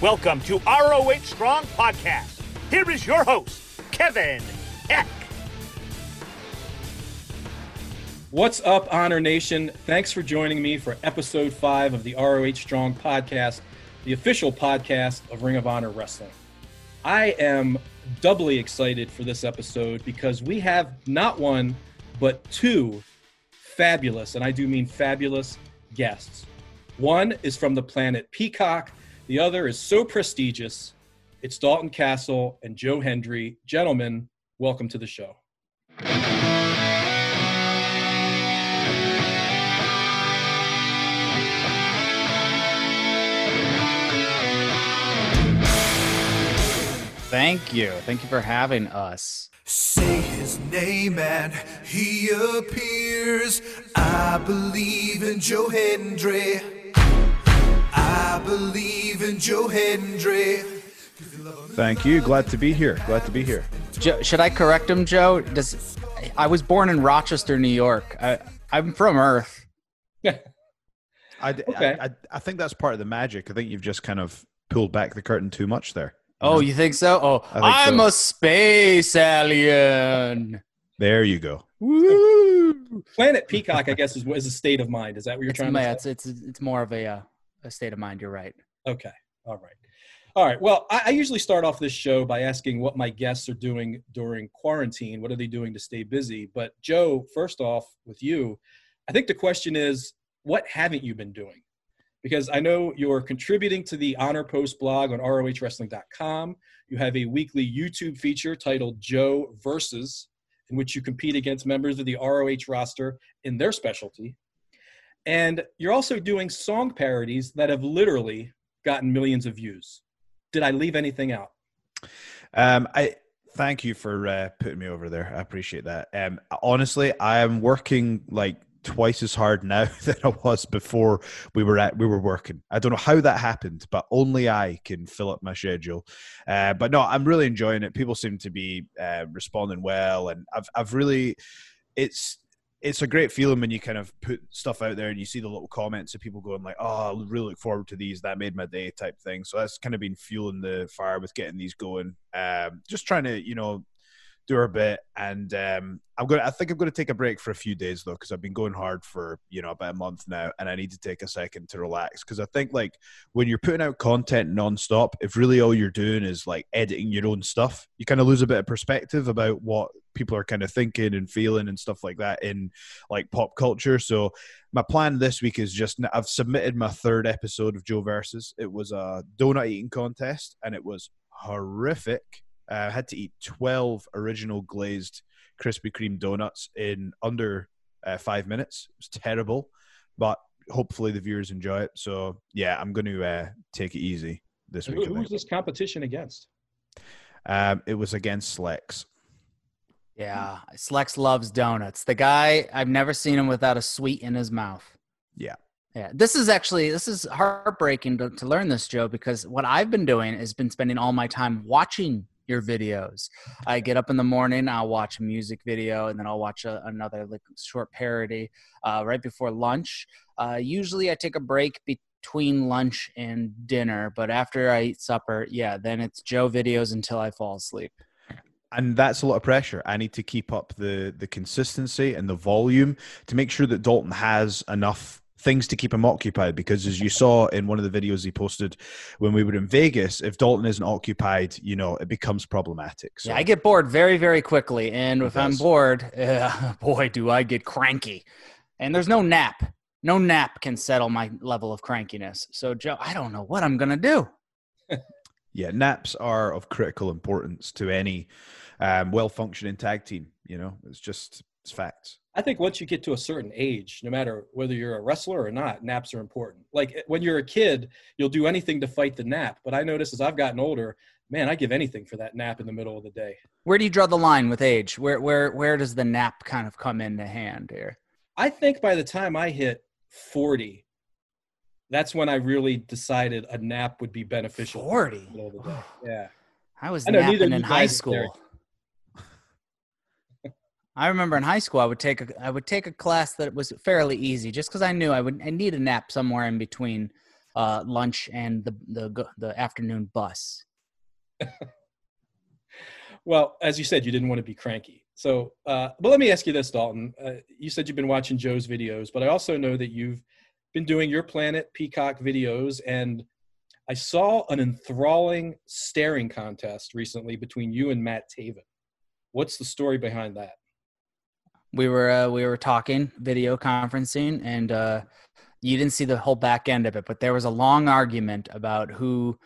Welcome to ROH Strong Podcast. Here is your host, Kevin Heck. What's up, Honor Nation? Thanks for joining me for episode five of the ROH Strong Podcast, the official podcast of Ring of Honor Wrestling. I am doubly excited for this episode because we have not one, but two fabulous, and I do mean fabulous, guests. One is from the planet Peacock, the other is so prestigious. It's Dalton Castle and Joe Hendry. Gentlemen, welcome to the show. Thank you. Thank you for having us. Say his name and he appears. I believe in Joe Hendry. I believe in Joe Hendry. Thank you. Glad to be here. Glad to be here. Joe, should I correct him, Joe? Does I was born in Rochester, New York. I, I'm from Earth. I, Okay. I, I, I think that's part of the magic. I think you've just kind of pulled back the curtain too much there. Oh, you think so? Oh, I think I'm so. a space alien. There you go. Woo! Planet Peacock, I guess, is, is a state of mind. Is that what you're It's, trying my- to it's, say? it's it's more of a uh, a state of mind. You're right. Okay. All right. All right. Well, I, I usually start off this show by asking what my guests are doing during quarantine. What are they doing to stay busy? But, Joe, first off, with you, I think the question is what haven't you been doing? Because I know you're contributing to the Honor Post blog on ROHWrestling.com. You have a weekly YouTube feature titled Joe Versus, in which you compete against members of the ROH roster in their specialty. And you're also doing song parodies that have literally gotten millions of views. Did I leave anything out? Um, I thank you for uh, putting me over there. I appreciate that. Um, honestly, I am working like twice as hard now than I was before we were at we were working. I don't know how that happened, but only I can fill up my schedule. Uh, but no, I'm really enjoying it. People seem to be uh, responding well, and I've I've really it's it's a great feeling when you kind of put stuff out there and you see the little comments of people going like, "Oh, I really look forward to these. That made my day," type thing. So that's kind of been fueling the fire with getting these going. Um, just trying to, you know, do our bit. And um, I'm going. I think I'm going to take a break for a few days though, because I've been going hard for you know about a month now, and I need to take a second to relax. Because I think like when you're putting out content nonstop, if really all you're doing is like editing your own stuff, you kind of lose a bit of perspective about what people are kind of thinking and feeling and stuff like that in like pop culture. So my plan this week is just I've submitted my third episode of Joe versus. It was a donut eating contest and it was horrific. Uh, I had to eat twelve original glazed Krispy Kreme donuts in under uh, five minutes. It was terrible, but hopefully the viewers enjoy it. So yeah, I'm going to uh, take it easy this week. Who was this competition against? Um, it was against Slex. Yeah, Slex loves donuts. The guy I've never seen him without a sweet in his mouth. Yeah. Yeah, this is actually this is heartbreaking to, to learn this, Joe, because what I've been doing is been spending all my time watching your videos. I get up in the morning, I'll watch a music video, and then I'll watch a, another like short parody uh, right before lunch. Uh, usually, I take a break between lunch and dinner, but after I eat supper, yeah, then it's Joe videos until I fall asleep. And that's a lot of pressure. I need to keep up the the consistency and the volume to make sure that Dalton has enough things to keep him occupied because as you saw in one of the videos he posted when we were in Vegas if Dalton isn't occupied you know it becomes problematic so Yeah, I get bored very, very quickly, and if I'm bored, uh, boy, do I get cranky. And there's no nap. No nap can settle my level of crankiness. So, Joe, I don't know what I'm gonna do. yeah naps are of critical importance to any um, well functioning tag team you know it's just it's facts I think once you get to a certain age, no matter whether you're a wrestler or not, naps are important. Like eh, when you're a kid, you'll do anything to fight the nap. But I notice as I've gotten older, man, I give anything for that nap in the middle of the day. Where do you draw the line with age? Where, where, where does the nap kind of come into hand here? I think by the time I hit 40, that's when I really decided a nap would be beneficial. 40. middle of the day. Yeah. I was I know, napping in high guys are school. I remember in high school, I would take a I would take a class that was fairly easy, just because I knew I would I need a nap somewhere in between uh, lunch and the the the afternoon bus. Well, as you said, you didn't want to be cranky. So, uh, but let me ask you this, Dalton. Uh, you said you've been watching Joe's videos, but I also know that you've been doing your Planet Peacock videos, and I saw an enthralling staring contest recently between you and Matt Taven. What's the story behind that? We were uh, we were talking video conferencing, and uh, you didn't see the whole back end of it, but there was a long argument about who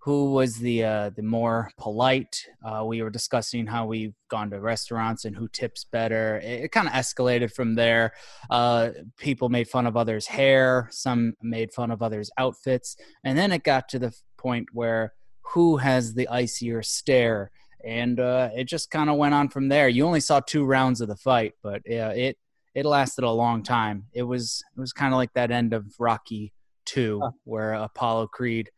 who was the uh, the more polite. Uh, we were discussing how we've gone to restaurants and who tips better. It, it kind of escalated from there. Uh, people made fun of others' hair. Some made fun of others' outfits, and then it got to the point where who has the icier stare, and uh, it just kind of went on from there. You only saw two rounds of the fight, but yeah, it it lasted a long time. It was it was kind of like that end of Rocky Two, Huh. where Apollo Creed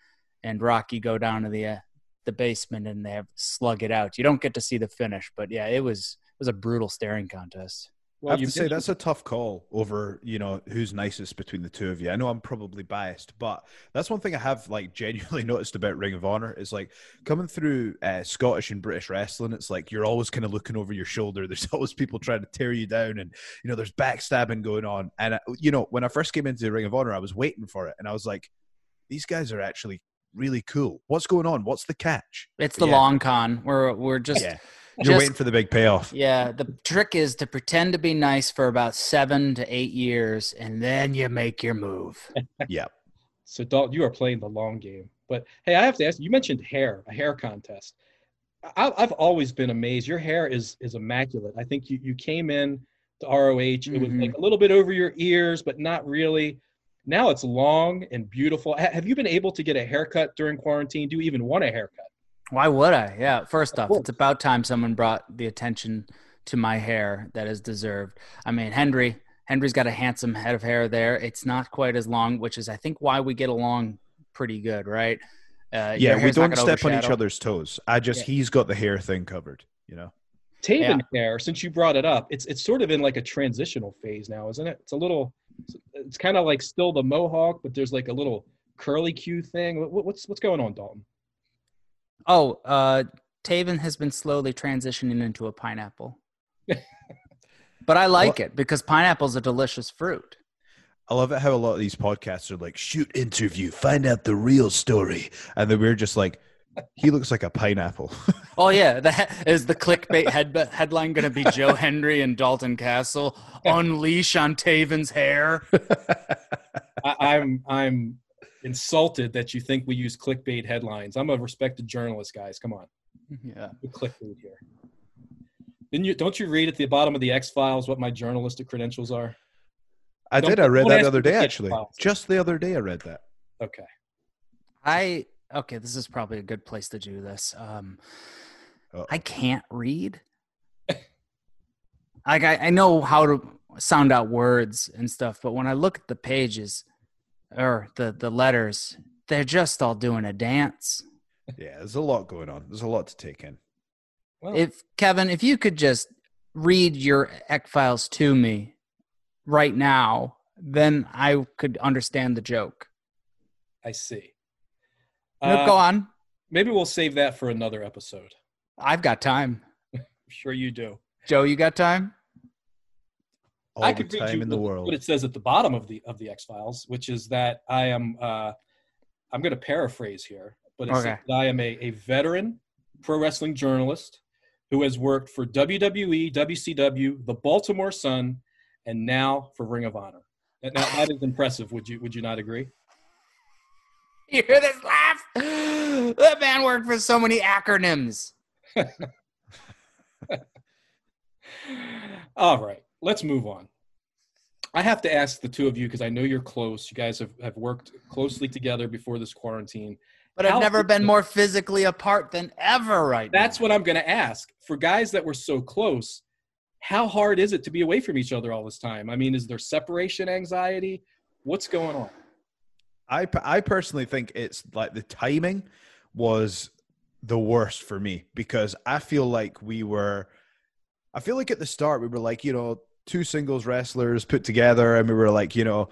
and Rocky go down to the uh, the basement and they have slug it out. You don't get to see the finish, but yeah, it was it was a brutal staring contest. Well, I have you to say that's a tough call over you know who's nicest between the two of you. I know I'm probably biased, but that's one thing I have like genuinely noticed about Ring of Honor is like coming through uh, Scottish and British wrestling. It's like you're always kind of looking over your shoulder. There's always people trying to tear you down, and you know there's backstabbing going on. And uh, you know when I first came into Ring of Honor, I was waiting for it, and I was like, these guys are actually really cool. What's going on? What's the catch? It's the Yeah. long con. We're we're just Yeah, just- you're waiting for the big payoff. Yeah, the trick is to pretend to be nice for about seven to eight years, and then you make your move. Yeah. So Dalton, you are playing the long game. But hey, I have to ask. You mentioned hair, a hair contest. I, I've always been amazed. Your hair is is immaculate. I think you you came in to ROH. It was like mm-hmm. a little bit over your ears, but not really. Now it's long and beautiful. Have you been able to get a haircut during quarantine? Do you even want a haircut? Why would I? Yeah, first off, it's about time someone brought the attention to my hair that is deserved. I mean, Hendry, Hendry's got a handsome head of hair there. It's not quite as long, which is I think why we get along pretty good, right? Uh, yeah, we don't gonna step on each other's toes. I just Yeah. he's got the hair thing covered. You know. Taven hair, since you brought it up, it's it's sort of in like a transitional phase now, isn't it? It's a little, it's kind of like still the mohawk, but there's like a little curly Q thing. What, what's what's going on, Dalton? Oh, uh, Taven has been slowly transitioning into a pineapple. but I like it because pineapple's a delicious fruit. I love it how a lot of these podcasts are like shoot interview, find out the real story, and then we're just like, he looks like a pineapple. Oh yeah, that is the clickbait head headline going to be Joe Hendry and Dalton Castle unleash on Taven's hair. I, I'm I'm insulted that you think we use clickbait headlines. I'm a respected journalist, guys. Come on, Yeah. no clickbait here. Didn't you? Don't you read at the bottom of the X Files what my journalistic credentials are? I Don't- did. I read that the other day, get actually. files. Just the other day, I read that. Okay. I okay, this is probably a good place to do this. Um Uh-oh. I can't read. Like I, I know how to sound out words and stuff, but when I look at the pages or the the letters, they're just all doing a dance. Yeah, there's a lot going on. There's a lot to take in. Well, If Kevin, if you could just read your X files to me right now, then I could understand the joke. I see. No, Uh, go on. Maybe we'll save that for another episode. I've got time. I'm sure you do. Joe, you got time? All I the could read time you in the what- world. what it says at the bottom of the of the X Files, which is that I am. Uh, I'm going to paraphrase here, but it Okay. that I am a, a veteran pro wrestling journalist who has worked for WWE, WCW, the Baltimore Sun, and now for Ring of Honor. That, that- that is impressive. Would you Would you not agree? You hear this laugh? That man worked for so many acronyms. All right, let's move on. I have to ask the two of you because I know you're close. You guys have, have worked closely together before this quarantine. But I've never been more physically apart than ever right That's now. what I'm going to ask. For guys that were so close, how hard is it to be away from each other all this time? I mean, is there separation anxiety? What's going on? I, I personally think it's like the timing was the worst for me because I feel like we were I feel like at the start we were like, you know, two singles wrestlers put together and we were like, you know,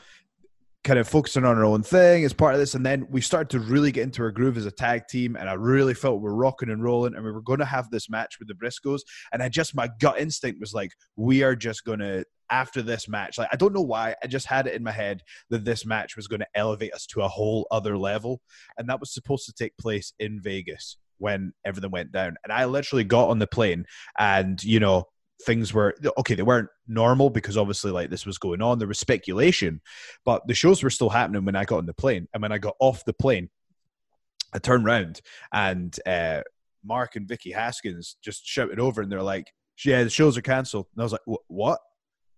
kind of focusing on our own thing as part of this. And then we started to really get into our groove as a tag team. And I really felt we are rocking and rolling. And we were going to have this match with the Briscoes. And I just, my gut instinct was like, we are just going to, after this match, like, I don't know why, I just had it in my head that this match was going to elevate us to a whole other level. And that was supposed to take place in Vegas when everything went down. And I literally got on the plane and, you know, things were okay they weren't normal because obviously like this was going on. There was speculation but the shows were still happening when i got on the plane. And when i got off the plane i turned around and uh, mark and vicky haskins just shouted over and they're like yeah the shows are cancelled. And i was like what?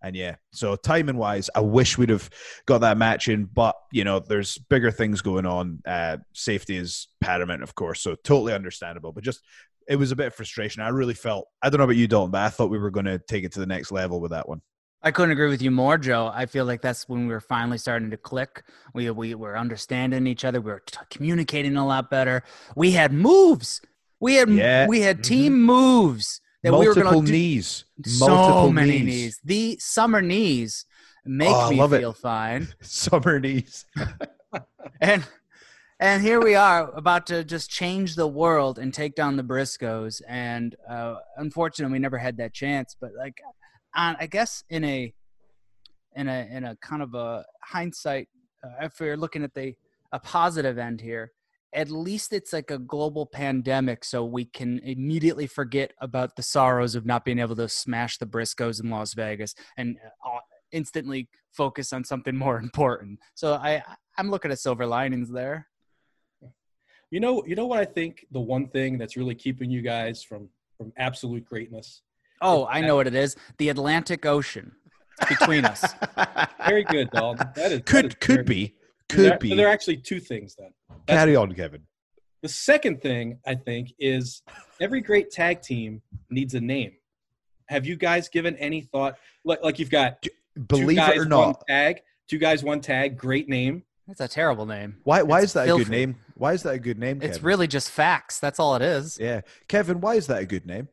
And yeah so timing wise i wish we'd have got that match in but you know there's bigger things going on. Uh, safety is paramount of course so totally understandable but just it was a bit of frustration. I really felt I don't know about you, Dalton, but I thought we were going to take it to the next level with that one. I couldn't agree with you more, Joe. I feel like that's when we were finally starting to click. We we were understanding each other. We were t- communicating a lot better. We had moves. We had yeah. we had mm-hmm. team mm-hmm. moves that multiple we were going to knees. So multiple many knees. knees. The summer knees make oh, me feel it. fine. summer knees. and and here we are about to just change the world and take down the Briscoes. And uh, unfortunately, we never had that chance. But like, on, I guess in a in a in a kind of a hindsight, uh, if we're looking at the a positive end here, at least it's like a global pandemic, so we can immediately forget about the sorrows of not being able to smash the Briscoes in Las Vegas and uh, instantly focus on something more important. So I I'm looking at silver linings there. You know, you know what I think the one thing that's really keeping you guys from from absolute greatness. Oh, I know what it is. The Atlantic Ocean between us. very good, Dalton. That is could that is could be could there, be. There are actually two things then. That's Carry on, Kevin. The second thing I think is every great tag team needs a name. Have you guys given any thought? Like, like you've got believe guys, it or not, tag, two guys, one tag, great name. That's a terrible name. Why? Why it's is that filthy. a good name? Why is that a good name? Kevin? It's really just facts. That's all it is. Yeah, Kevin. Why is that a good name?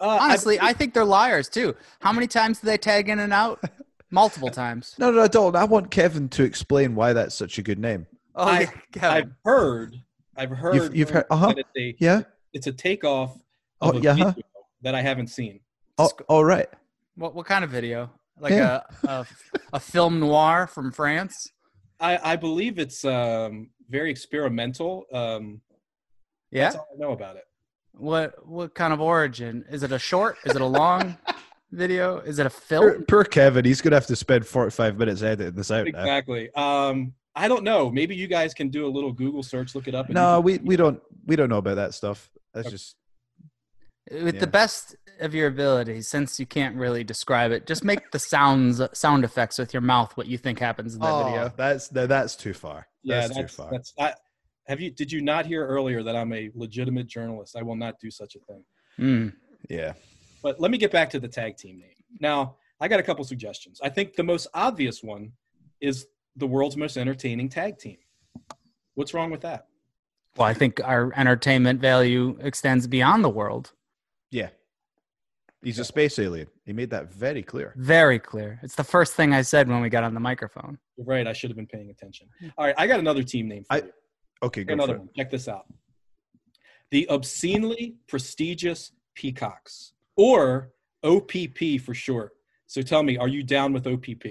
Uh, Honestly, I, I, think they're liars too. How many times do they tag in and out? Multiple times. No, no, I don't. I want Kevin to explain why that's such a good name. Oh, I, have heard. I've heard. You've, you've heard. Uh huh. Yeah. It's a takeoff of oh, a yeah, video that I haven't seen. Oh, all right. What what kind of video? Like yeah. a, a a film noir from France? I, I believe it's um, very experimental. Um, yeah, that's all I know about it. What what kind of origin? Is it a short? Is it a long video? Is it a film? Per, Kevin, he's gonna have to spend forty five minutes editing this out. Exactly. Um, I don't know. Maybe you guys can do a little Google search, look it up. No, we we don't we don't know about that stuff. That's okay. just with yeah. the best of your abilities, since you can't really describe it, just make the sounds sound effects with your mouth. What you think happens in that oh, video? That's no, that's too far. That's yeah, that's, too far. That's I, have you did you not hear earlier that I'm a legitimate journalist? I will not do such a thing. Mm. Yeah. But let me get back to the tag team name. Now, I got a couple suggestions. I think the most obvious one is the world's most entertaining tag team. What's wrong with that? Well, I think our entertainment value extends beyond the world. Yeah. He's a space alien. He made that very clear. Very clear. It's the first thing I said when we got on the microphone. You're right. I should have been paying attention. All right. I got another team name for I, you. Okay, go another one. Check this out. The obscenely prestigious peacocks, or OPP for short. So tell me, are you down with OPP?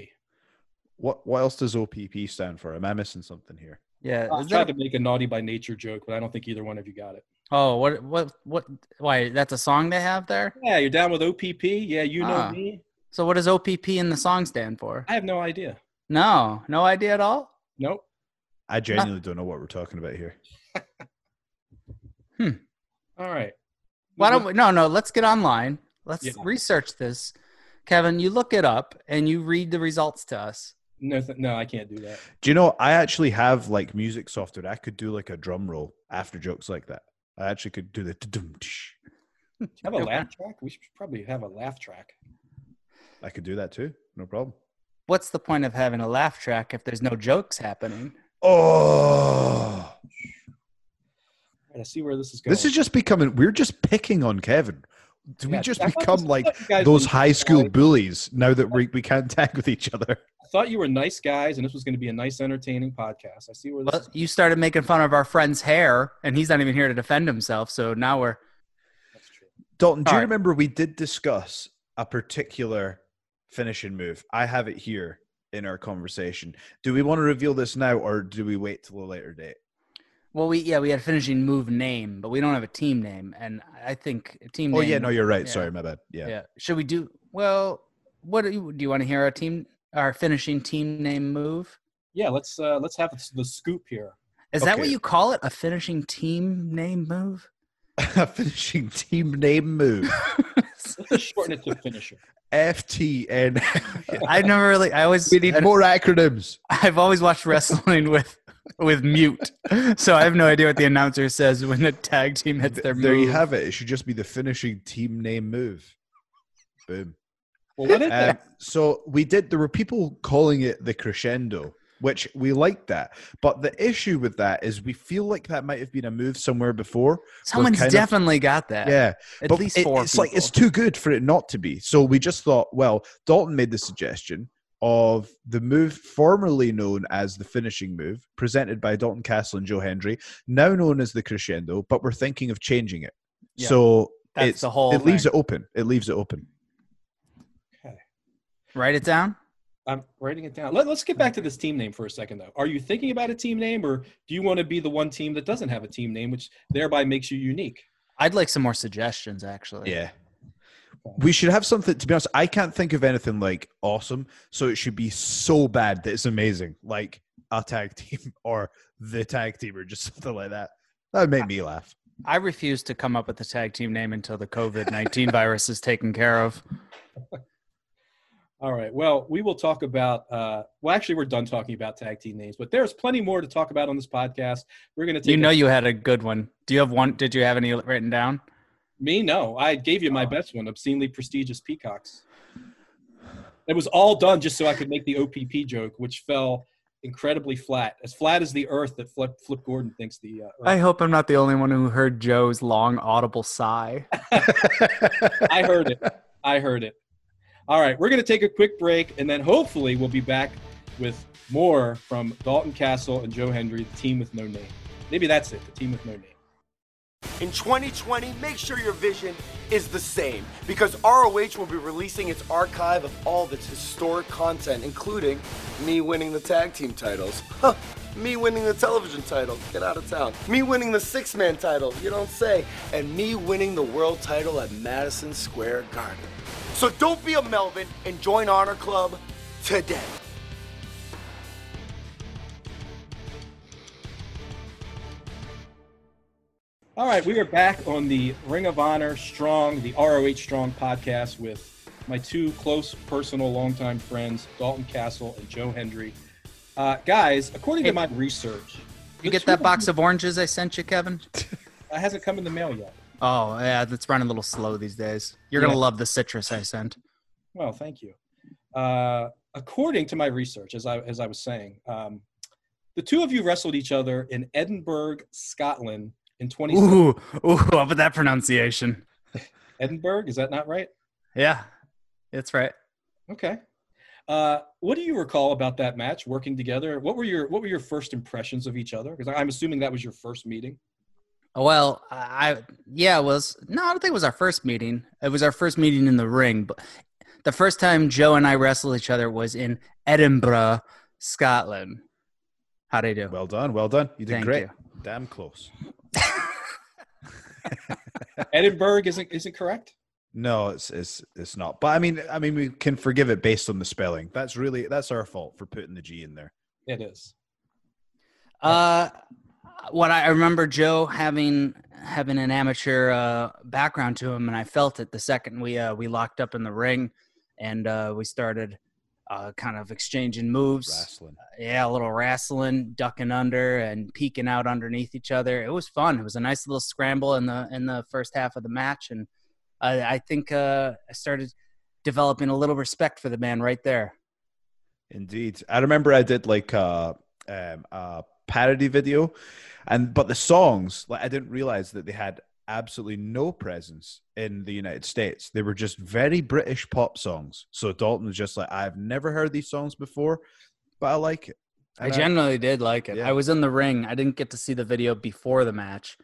What What else does OPP stand for? Am I missing something here? Yeah, I tried that... to make a naughty by nature joke, but I don't think either one of you got it. Oh, what what what? Why? That's a song they have there. Yeah, you're down with OPP. Yeah, you know ah. me. So what does OPP in the song stand for? I have no idea. No, no idea at all. Nope. I genuinely don't know what we're talking about here. hmm. All right. Why don't we? No, no. Let's get online. Let's yeah. research this. Kevin, you look it up and you read the results to us. No, no, I can't do that. Do you know? I actually have like music software. I could do like a drum roll after jokes like that. I actually could do the. Do have a laugh track? We should probably have a laugh track. I could do that too. No problem. What's the point of having a laugh track if there's no jokes happening? Oh. I see where this is going. This is just becoming. We're just picking on Kevin Do Yeah, we just become like thought you guys those high school guys. bullies now that we, we can't tag with each other? I thought you were nice guys, and this was going to be a nice, entertaining podcast. I see where this Well, is. you started making fun of our friend's hair, and he's not even here to defend himself. So now we're That's true. Dalton, do you All right. remember we did discuss a particular finishing move? I have it here in our conversation. Do we want to reveal this now or do we wait till a later date? Well, we yeah we had a finishing move name, but we don't have a team name, and I think a team. Oh, name, yeah, no, you're right. yeah. Sorry, my bad. Yeah. Yeah. Should we do well? What do you, do you want to hear? Our team, our finishing team name move. Yeah, let's uh, let's have the scoop here. Is that what you call it? A finishing team name move? a finishing team name move. Let's just shorten it to finisher. FTN. I never really. I always. we need more acronyms. I've always watched wrestling with with mute, so I have no idea what the announcer says when the tag team hits their move. there you have it. It should just be the finishing team name move. Boom. Well, what is Um, it? so we did. There were people calling it the crescendo, which we liked that. But the issue with that is we feel like that might have been a move somewhere before. Someone's kind of- definitely got that. Yeah, at but least it- four. it's like it's too good for it not to be. So we just thought, well, Dalton made the suggestion of the move formerly known as the finishing move, presented by Dalton Castle and Joe Hendry, now known as the crescendo, but we're thinking of changing it. Yeah, so it's the whole It leaves it open. It leaves it open. Okay. Write it down. I'm writing it down. Let, us get back to this team name for a second, though. Are you thinking about a team name, or do you want to be the one team that doesn't have a team name, which thereby makes you unique? I'd like some more suggestions, actually. Yeah. We should have something. To be honest, I can't think of anything like awesome. So it should be so bad that it's amazing, like a tag team or the tag team or just something like that. That would make me laugh. I refuse to come up with a tag team name until the COVID nineteen virus is taken care of. All right. Well, we will talk about. Uh, well, actually, we're done talking about tag team names, but there's plenty more to talk about on this podcast. We're going to. You know, a- you had a good one. Do you have one? Did you have any written down? Me? No, I gave you my best one, obscenely prestigious peacocks. It was all done just so I could make the OPP joke, which fell incredibly flat, as flat as the Earth that Flip, Flip Gordon thinks the. Uh, Earth. I hope I'm not the only one who heard Joe's long audible sigh. I heard it. I heard it. All right, we're going to take a quick break, and then hopefully we'll be back with more from Dalton Castle and Joe Hendry, the team with no name. Maybe that's it, the team with no name. In 2020, make sure your vision is the same because ROH will be releasing its archive of all of its historic content, including me winning the tag team titles. Huh, me winning the television title, get out of town. Me winning the six man title, you don't say. And me winning the world title at Madison Square Garden. So don't be a Melvin and join Honor Club today. All right, we are back on the Ring of Honor Strong, the ROH Strong podcast with my two close, personal, longtime friends, Dalton Castle and Joe Hendry. Uh, guys, according to my research, You get that box of oranges I sent you, Kevin? It hasn't come in the mail yet. Oh, yeah, that's running a little slow these days. You're going to love the citrus I sent. Well, thank you. Uh, according to my research, as I as I was saying, um, the two of you wrestled each other in Edinburgh, Scotland, in 20. Ooh, ooh, how about that pronunciation? Edinburgh, is that not right? Yeah, it's right. Okay. Uh, what do you recall about that match? Working together, what were your what were your first impressions of each other? Because I'm assuming that was your first meeting. Well, I yeah, it was no, I don't think it was our first meeting. It was our first meeting in the ring, but the first time Joe and I wrestled each other was in Edinburgh, Scotland. How do you do? Well done. Well done. You did Thank great. you. Damn close. Edinburgh isn't isn't correct. No, it's it's it's not. But I mean, I mean, we can forgive it based on the spelling. That's really that's our fault for putting the G in there. It is. Uh, what I I remember Joe having having an amateur uh, background to him, and I felt it the second we uh, we locked up in the ring, and uh, we started uh, kind of exchanging moves. Wrestling. Yeah, a little wrestling, ducking under, and peeking out underneath each other. It was fun. It was a nice little scramble in the in the first half of the match, and I, I think uh, I started developing a little respect for the man right there. Indeed. I remember I did like a, um, a parody video, and but the songs, like I didn't realize that they had absolutely no presence in the United States. They were just very British pop songs. So Dalton was just like, I've never heard these songs before, but I like it. I genuinely did like it. Yeah. I was in the ring. I didn't get to see the video before the match.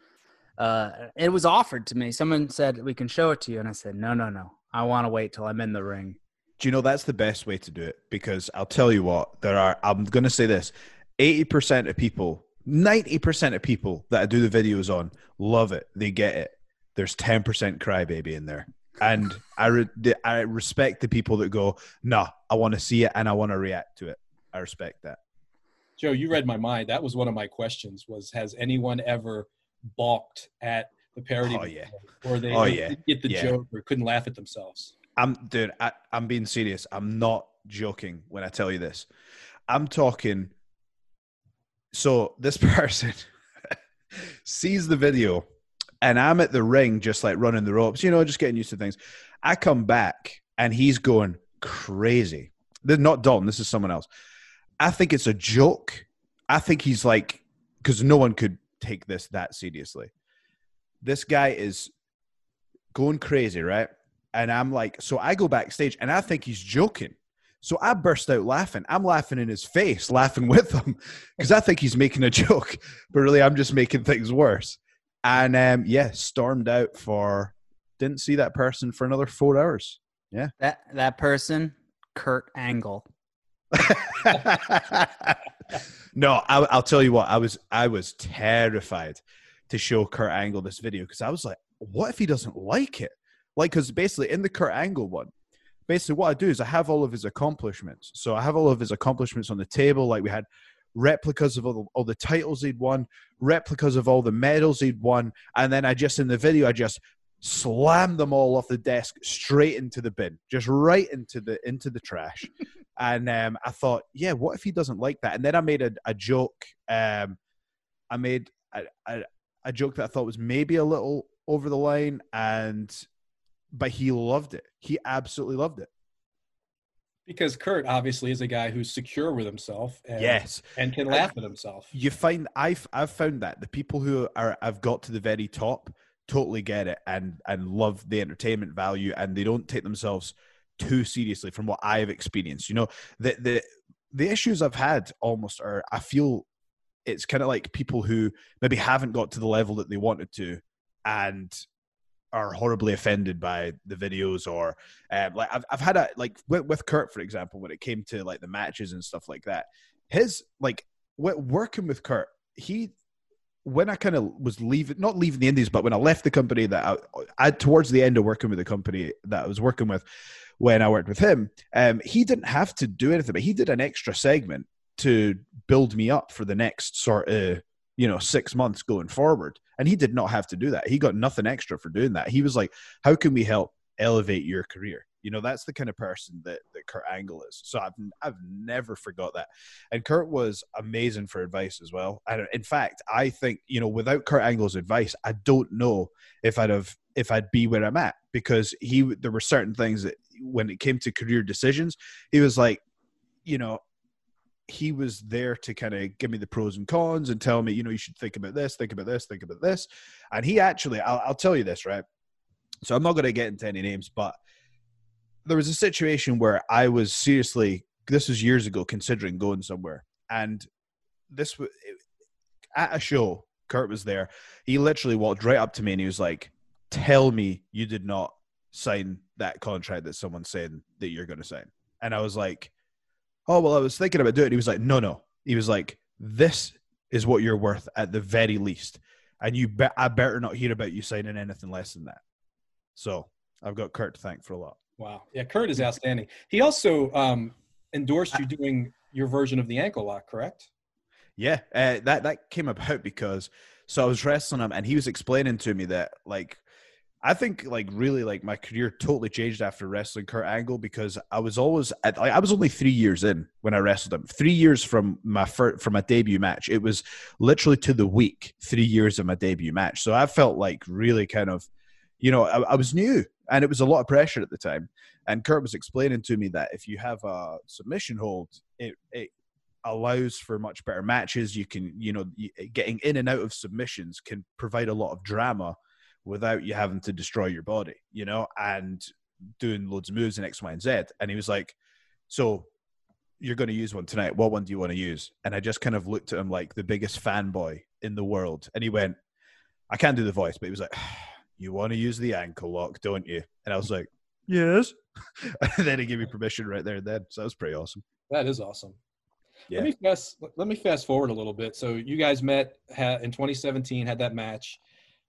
Uh, it was offered to me. Someone said we can show it to you, and I said no, no, no. I want to wait till I'm in the ring. Do you know that's the best way to do it? Because I'll tell you what, there are, I'm going to say this 80% of people, 90% of people that I do the videos on love it. They get it. There's 10% crybaby in there. And I, re- I respect the people that go, nah, I want to see it and I want to react to it. I respect that. Joe, you read my mind. That was one of my questions. Was has anyone ever balked at the parody, Oh, yeah. or they Oh, yeah. get the Yeah. joke or couldn't laugh at themselves? I'm dude, I, I'm being serious. I'm not joking when I tell you this. I'm talking. So this person sees the video, and I'm at the ring, just like running the ropes, you know, just getting used to things. I come back, and he's going crazy. They're not Dalton. This is someone else. I think it's a joke. I think he's like, because no one could take this that seriously. This guy is going crazy, right? And I'm like, so I go backstage and I think he's joking. So I burst out laughing. I'm laughing in his face, laughing with him because I think he's making a joke, but really I'm just making things worse. And um, yeah, stormed out for, didn't see that person for another four hours. Yeah, that that person, Kurt Angle. no, I, I'll tell you what. I was I was terrified to show Kurt Angle this video because I was like, what if he doesn't like it? Like, because basically in the Kurt Angle one, basically what I do is I have all of his accomplishments. So I have all of his accomplishments on the table. Like we had replicas of all the, all the titles he'd won, replicas of all the medals he'd won, and then I just in the video I just slammed them all off the desk straight into the bin, just right into the into the trash. and um, I thought, yeah, what if he doesn't like that? And then I made a, a joke. Um, I made a, a, a joke that I thought was maybe a little over the line, and but he loved it. He absolutely loved it. Because Kurt obviously is a guy who's secure with himself and, Yes, and can I- laugh at himself. you find I've I've found that the people who are I've got to the very top totally get it and and love the entertainment value and they don't take themselves too seriously from what I've experienced. You know, the the the issues I've had almost are I feel it's kind of like people who maybe haven't got to the level that they wanted to and are horribly offended by the videos or um, like I've, I've had a like with, with Kurt for example when it came to like the matches and stuff like that his like working with Kurt he when I kind of was leaving not leaving the Indies but when I left the company that I, I towards the end of working with the company that I was working with when I worked with him um, he didn't have to do anything but he did an extra segment to build me up for the next sort of you know six months going forward and he did not have to do that. He got nothing extra for doing that. He was like how can we help elevate your career? You know that's the kind of person that, that kurt angle is. So I've, I've never forgot that. And kurt was amazing for advice as well. And in fact i think you know without kurt angle's advice i don't know if i'd have if i'd be where i'm at. Because he there were certain things that when it came to career decisions he was like you know he was there to kind of give me the pros and cons and tell me, you know, you should think about this, think about this, think about this. And he actually, I'll, I'll tell you this, right? So I'm not going to get into any names, but there was a situation where I was seriously, this was years ago, considering going somewhere. And this was at a show, Kurt was there. He literally walked right up to me and he was like, Tell me you did not sign that contract that someone's saying that you're going to sign. And I was like, oh well i was thinking about doing it he was like no no he was like this is what you're worth at the very least and you bet i better not hear about you signing anything less than that so i've got kurt to thank for a lot Wow. Yeah, Kurt is outstanding. He also um, endorsed you doing your version of the ankle lock, correct? yeah uh, that that came about because so i was wrestling him and he was explaining to me that like I think like really like my career totally changed after wrestling Kurt Angle because I was always at, like, I was only three years in when I wrestled him. Three years from my first, from my debut match. It was literally to the week. Three years of my debut match. So I felt like really kind of, you know, I, I was new and it was a lot of pressure at the time. And Kurt was explaining to me that if you have a submission hold, it it allows for much better matches. You can, you know, getting in and out of submissions can provide a lot of drama without you having to destroy your body, you know, and doing loads of moves in X, Y, and Z. And he was like, So you're going to use one tonight. What one do you want to use? And I just kind of looked at him like the biggest fanboy in the world. And he went, I can't do the voice, but he was like, You want to use the ankle lock, don't you? And I was like, Yes. and then he gave me permission right there and then. So that was pretty awesome. That is awesome. Yeah. Let me fast. Let me fast forward a little bit. So you guys met ha- in 2017, had that match.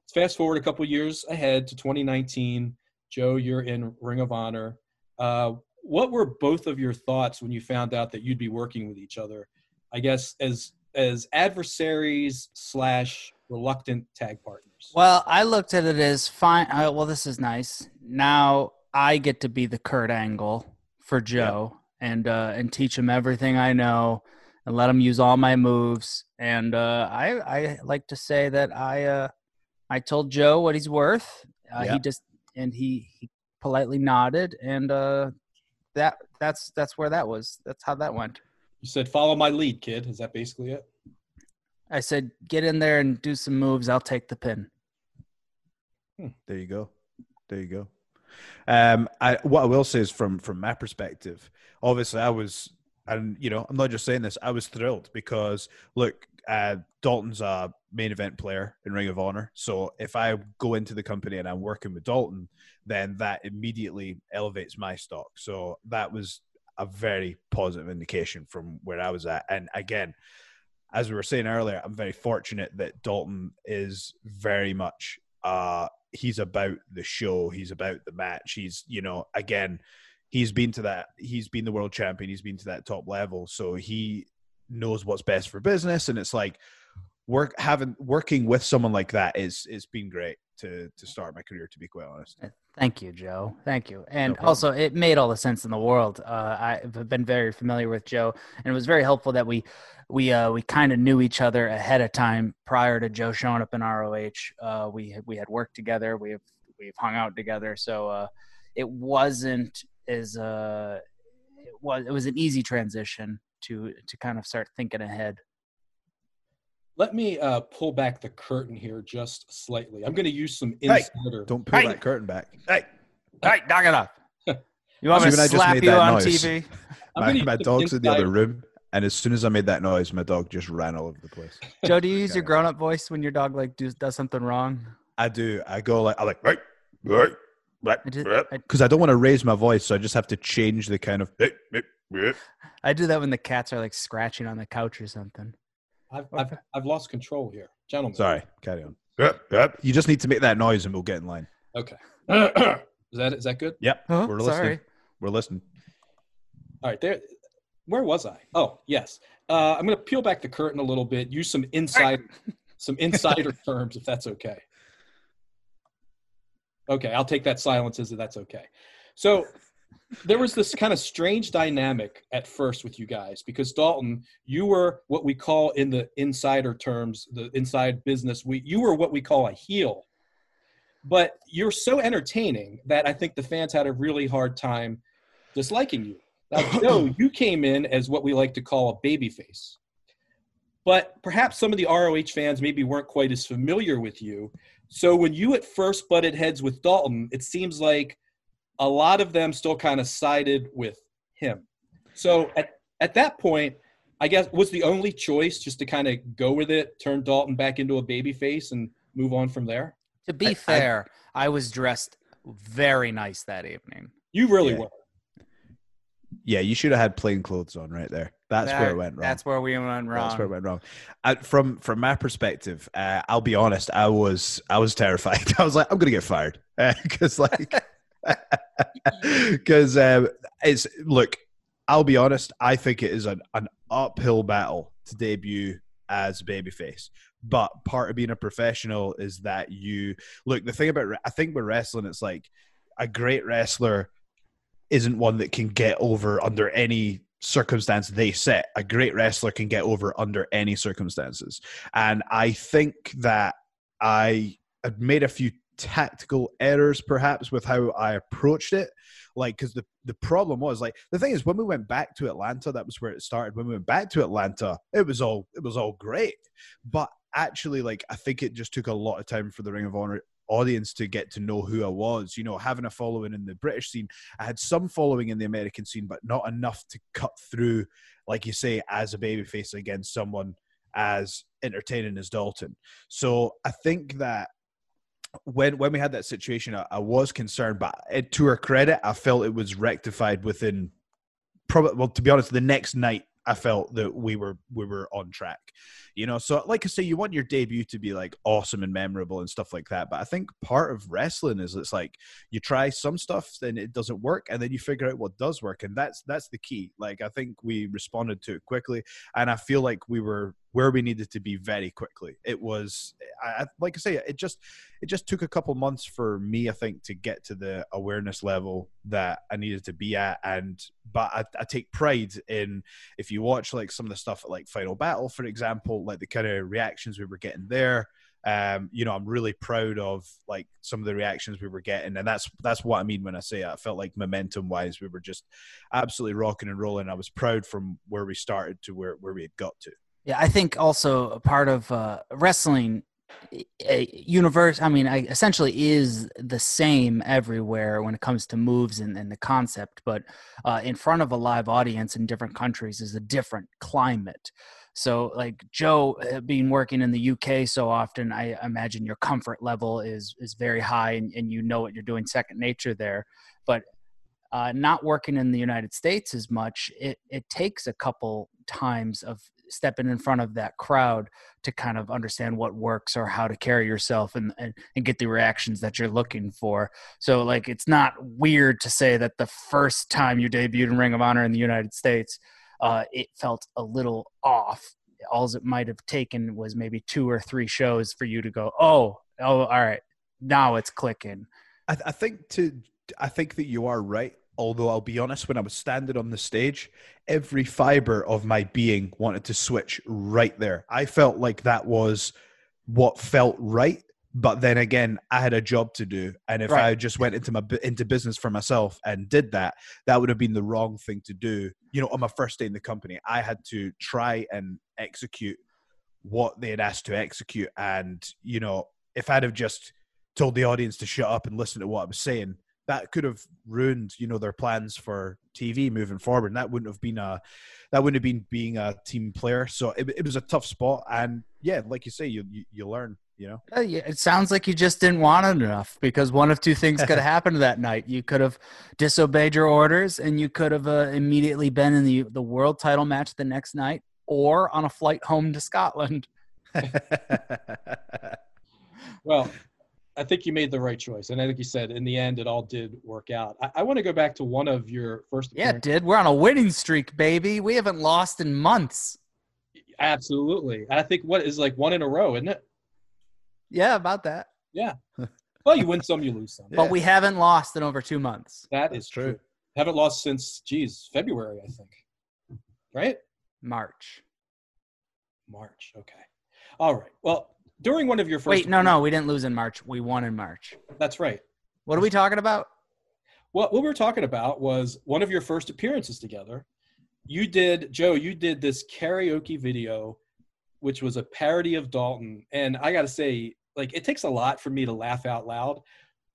Let's fast forward a couple years ahead to 2019. Joe, you're in Ring of Honor. Uh, what were both of your thoughts when you found out that you'd be working with each other? I guess as as adversaries slash reluctant tag partners. Well, I looked at it as fine. Uh, well, this is nice. Now I get to be the Kurt Angle for Joe and uh, and teach him everything I know and let him use all my moves. And uh, I I like to say that I uh, I told Joe what he's worth. Uh, Yeah. He just and he, he politely nodded, and uh, that that's that's where that was. That's how that went. You said, "Follow my lead, kid." Is that basically it? I said, get in there and do some moves. I'll take the pin. There you go. There you go. Um, I, what I will say is from from my perspective, obviously I was, and you know, I'm not just saying this. I was thrilled because look, uh, Dalton's a main event player in Ring of Honor. So if I go into the company and I'm working with Dalton, then that immediately elevates my stock. So that was a very positive indication from where I was at. And again, as we were saying earlier, I'm very fortunate that Dalton is very much uh he's about the show, he's about the match. He's, you know, again, he's been to that he's been the world champion, he's been to that top level. So he knows what's best for business and it's like work having working with someone like that is it's been great to to start my career to be quite honest. Thank you, Joe. Thank you. And problem. also, it made all the sense in the world. Uh, I've been very familiar with Joe, and it was very helpful that we we uh, we kind of knew each other ahead of time prior to Joe showing up in ROH. Uh, we we had worked together. We have we've hung out together, so uh, it wasn't as uh, it was it was an easy transition to to kind of start thinking ahead. Let me uh, pull back the curtain here just slightly. I'm going to use some Hey, insider. Don't pull Hey. that curtain back. Hey, Hey, knock it off! You want me to when slap you on noise, TV? I'm my, gonna my use some dog's in the other room, and as soon as I made that noise, my dog just ran all over the place. Joe, do you use your grown-up voice when your dog like does, does something wrong? I do. I go like I like right, right, right, right, because I don't want to raise my voice, so I just have to change the kind of. I do that when the cats are like scratching on the couch or something. I've, I've, I've lost control here, gentlemen. Sorry, carry on. Yep, yep. You just need to make that noise, and we'll get in line. Okay. is that is that good? Yep, Huh? we're listening. Sorry. We're listening. All right. There. Where was I? Oh, yes. Uh, I'm going to peel back the curtain a little bit. Use some inside, some insider terms, if that's okay. Okay, I'll take that silence as that's okay. So there was this kind of strange dynamic at first with you guys because Dalton, you were what we call in the insider terms, the inside business, we you were what we call a heel. But you're so entertaining that I think the fans had a really hard time disliking you. Now, Joe, you came in as what we like to call a baby face. But perhaps some of the ROH fans maybe weren't quite as familiar with you. So when you at first butted heads with Dalton, it seems like a lot of them still kind of sided with him. So at, at that point, I guess was the only choice just to kind of go with it, turn Dalton back into a baby face and move on from there? To be I- I- fair, I, was dressed very nice that evening. You really Yeah. were. Yeah, you should have had plain clothes on right there. That's where it went wrong. That's where we went wrong. That's where it went wrong. I, from from my perspective, uh, I'll be honest. I was I was terrified. I was like, I'm gonna get fired because like because um, it's look. I'll be honest. I think it is an, an uphill battle to debut as babyface. But part of being a professional is that you look. The thing about I think with wrestling, it's like a great wrestler isn't one that can get over under any circumstance they set. A great wrestler can get over under any circumstances. And I think that I had made a few tactical errors perhaps with how I approached it. Like, because the, the problem was like the thing is when we went back to Atlanta, that was where it started. When we went back to Atlanta, it was all it was all great. But actually, like I think it just took a lot of time for the Ring of Honor audience to get to know who I was. You know, having a following in the British scene, I had some following in the American scene, but not enough to cut through, like you say, as a babyface against someone as entertaining as Dalton. So I think that when when we had that situation, I, I was concerned, but it, to her credit, I felt it was rectified within probably. Well, to be honest, the next night I felt that we were we were on track. You know, so like I say, you want your debut to be like awesome and memorable and stuff like that. But I think part of wrestling is it's like you try some stuff, then it doesn't work, and then you figure out what does work, and that's that's the key. Like I think we responded to it quickly, and I feel like we were where we needed to be very quickly. It was, I, like I say, it just it just took a couple months for me, I think, to get to the awareness level that I needed to be at. And but I, I take pride in if you watch like some of the stuff at like Final Battle, for example, like the kind of reactions we were getting there. Um, you know, I'm really proud of like some of the reactions we were getting, and that's that's what I mean when I say I felt like momentum wise, we were just absolutely rocking and rolling. I was proud from where we started to where where we had got to. Yeah, I think also a part of uh, wrestling universe i mean I, essentially is the same everywhere when it comes to moves and, and the concept but uh, in front of a live audience in different countries is a different climate. So like joe uh, being working in the uk so often i imagine your comfort level is is very high and, and you know what you're doing second nature there. But uh, not working in the united states as much it, it takes a couple times of stepping in front of that crowd to kind of understand what works or how to carry yourself and, and, and get the reactions that you're looking for. So like it's not weird to say that the first time you debuted in Ring of Honor in the United States, uh, it felt a little off. All it might have taken was maybe two or three shows for you to go, oh, oh, all right, now it's clicking. I, th- I think to I think that you are right although I'll be honest, when I was standing on the stage, every fiber of my being wanted to switch right there. I felt like that was what felt right. But then again, I had a job to do, and if right. I just went into my into business for myself and did that, that would have been the wrong thing to do. You know, on my first day in the company, I had to try and execute what they had asked to execute, and you know, if I'd have just told the audience to shut up and listen to what I was saying, that could have ruined you know their plans for TV moving forward. And that wouldn't have been a that wouldn't have been being a team player. So it, it was a tough spot. And yeah, like you say, you you, you learn. You know, uh, yeah, it sounds like you just didn't want it enough because one of two things could have happened that night. You could have disobeyed your orders, and you could have uh, immediately been in the the world title match the next night, or on a flight home to Scotland. well, I think you made the right choice. And I think you said in the end, it all did work out. I, I want to go back to one of your first. Yeah, it did. We're on a winning streak, baby. We haven't lost in months. Absolutely. I think what is like one in a row, isn't it? Yeah, about that. Yeah. Well, you win some, you lose some. But we haven't lost in over two months. That That's is true. true. Haven't lost since, geez, February, I think. Right? March. March. Okay. All right. Well, during one of your first. Wait, no, no, we didn't lose in March. We won in March. That's right. What are we talking about? Well, what we were talking about was one of your first appearances together. You did, Joe. You did this karaoke video, which was a parody of Dalton, and I got to say, like, it takes a lot for me to laugh out loud,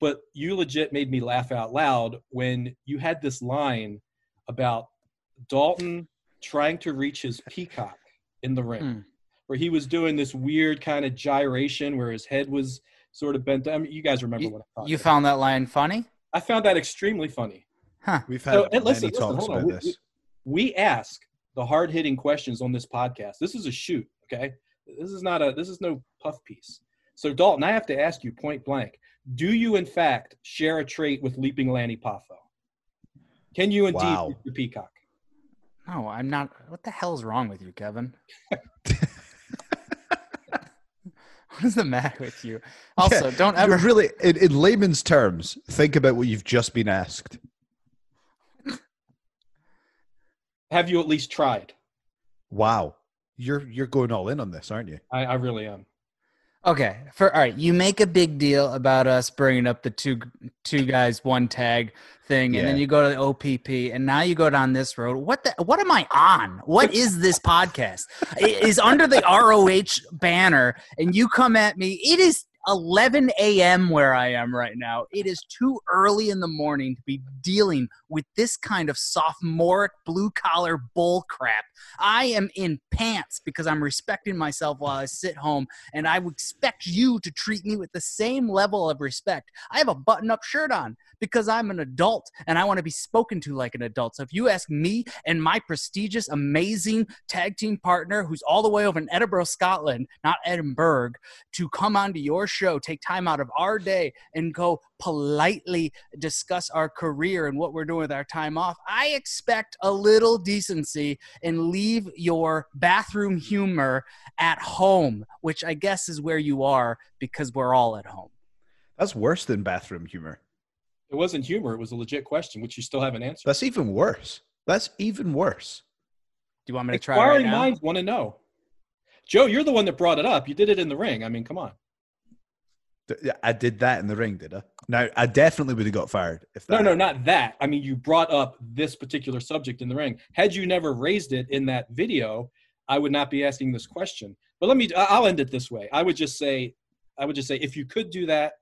but you legit made me laugh out loud when you had this line about Dalton trying to reach his peacock in the ring. Hmm where he was doing this weird kind of gyration where his head was sort of bent. I mean, you guys remember you, what I thought. You about. found that line funny? I found that extremely funny. Huh. We've had so, many listen, talks listen, about we, this. We ask the hard hitting questions on this podcast. This is a shoot, okay? This is not a this is no puff piece. So Dalton, I have to ask you point blank: Do you in fact share a trait with Leaping Lanny Poffo? Can you indeed wow. the peacock? No, I'm not. What the hell is wrong with you, Kevin? What is the matter with you? Also, yeah, don't ever really, in, in layman's terms, think about what you've just been asked. Have you at least tried? Wow, you're you're going all in on this, aren't you? I, I really am. Okay, for all right, you make a big deal about us bringing up the two two guys one tag thing, yeah. and then you go to the OPP, and now you go down this road. What the? What am I on? What is this podcast? it is under the ROH banner, and you come at me. It is 11 a.m. where I am right now. It is too early in the morning to be dealing with this kind of sophomoric blue collar bull crap. I am in pants because I'm respecting myself while I sit home, and I would expect you to treat me with the same level of respect. I have a button up shirt on because I'm an adult and I want to be spoken to like an adult. So if you ask me and my prestigious, amazing tag team partner, who's all the way over in Edinburgh, Scotland, not Edinburgh, to come onto your show, take time out of our day and go politely discuss our career and what we're doing with our time off, I expect a little decency and leave your bathroom humor at home, which I guess is where you are because we're all at home. That's worse than bathroom humor. It wasn't humor. It was a legit question, which you still haven't answered. That's even worse. That's even worse. Do you want me to try Inquiring right now? minds want to know. Joe, you're the one that brought it up. You did it in the ring. I mean, come on. I did that in the ring, did I? No, I definitely would have got fired if that. No, no, not that. I mean, you brought up this particular subject in the ring. Had you never raised it in that video, I would not be asking this question. But let me, I'll end it this way. I would just say, I would just say, if you could do that,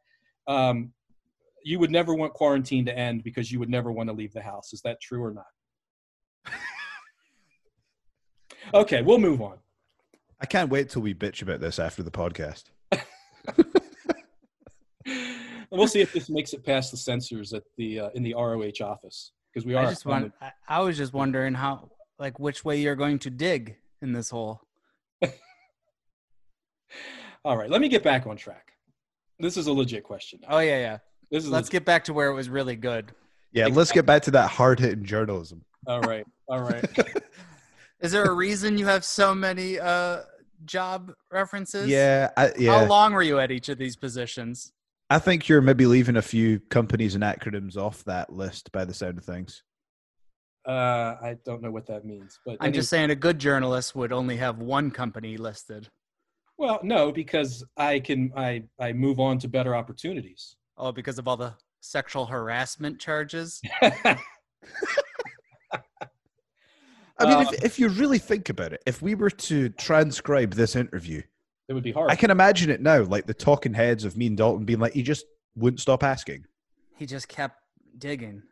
um, you would never want quarantine to end because you would never want to leave the house. Is that true or not? okay, we'll move on. I can't wait till we bitch about this after the podcast. And we'll see if this makes it past the censors at the uh, in the ROH office because we are. I just want, I, I was just wondering how, like, which way you're going to dig in this hole. All right, let me get back on track. This is a legit question. now. Oh yeah, yeah. This is Let's legit. get back to where it was really good. Yeah, let's get back to that hard hitting journalism. All right, all right. Is there a reason you have so many uh job references? Yeah, I, yeah. How long were you at each of these positions? I think you're maybe leaving a few companies and acronyms off that list by the sound of things. Uh, I don't know what that means, but I'm any- just saying a good journalist would only have one company listed. well, no, because I can I I move on to better opportunities. Oh, because of all the sexual harassment charges. I mean, Uh, if, if you really think about it, if we were to transcribe this interview, it would be hard. I can imagine it now, like the talking heads of me and Dalton being like, he just wouldn't stop asking." He just kept digging.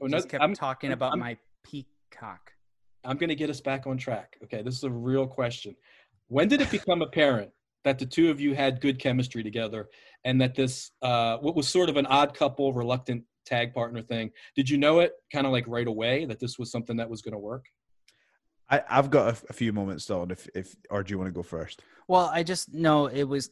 Oh, He no, just kept I'm, talking I'm- about I'm- my peacock. I'm going to get us back on track. Okay, this is a real question. When did it become apparent that the two of you had good chemistry together, and that this uh, what was sort of an odd couple, reluctant tag partner thing? Did you know it kind of like right away that this was something that was going to work? I, I've got a, a few moments, Dalton. If, if or do you want to go first? Well, I just know it was.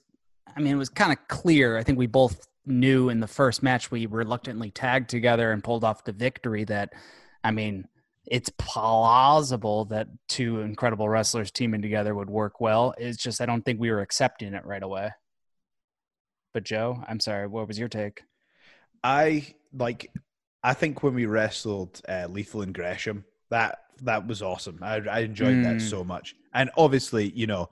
I mean, it was kind of clear. I think we both knew in the first match we reluctantly tagged together and pulled off the victory. That, I mean, it's plausible that two incredible wrestlers teaming together would work well. It's just I don't think we were accepting it right away. But Joe, I'm sorry. What was your take? I like. I think when we wrestled uh, Lethal and Gresham, that that was awesome. I, I enjoyed that Mm. so much. And obviously, you know,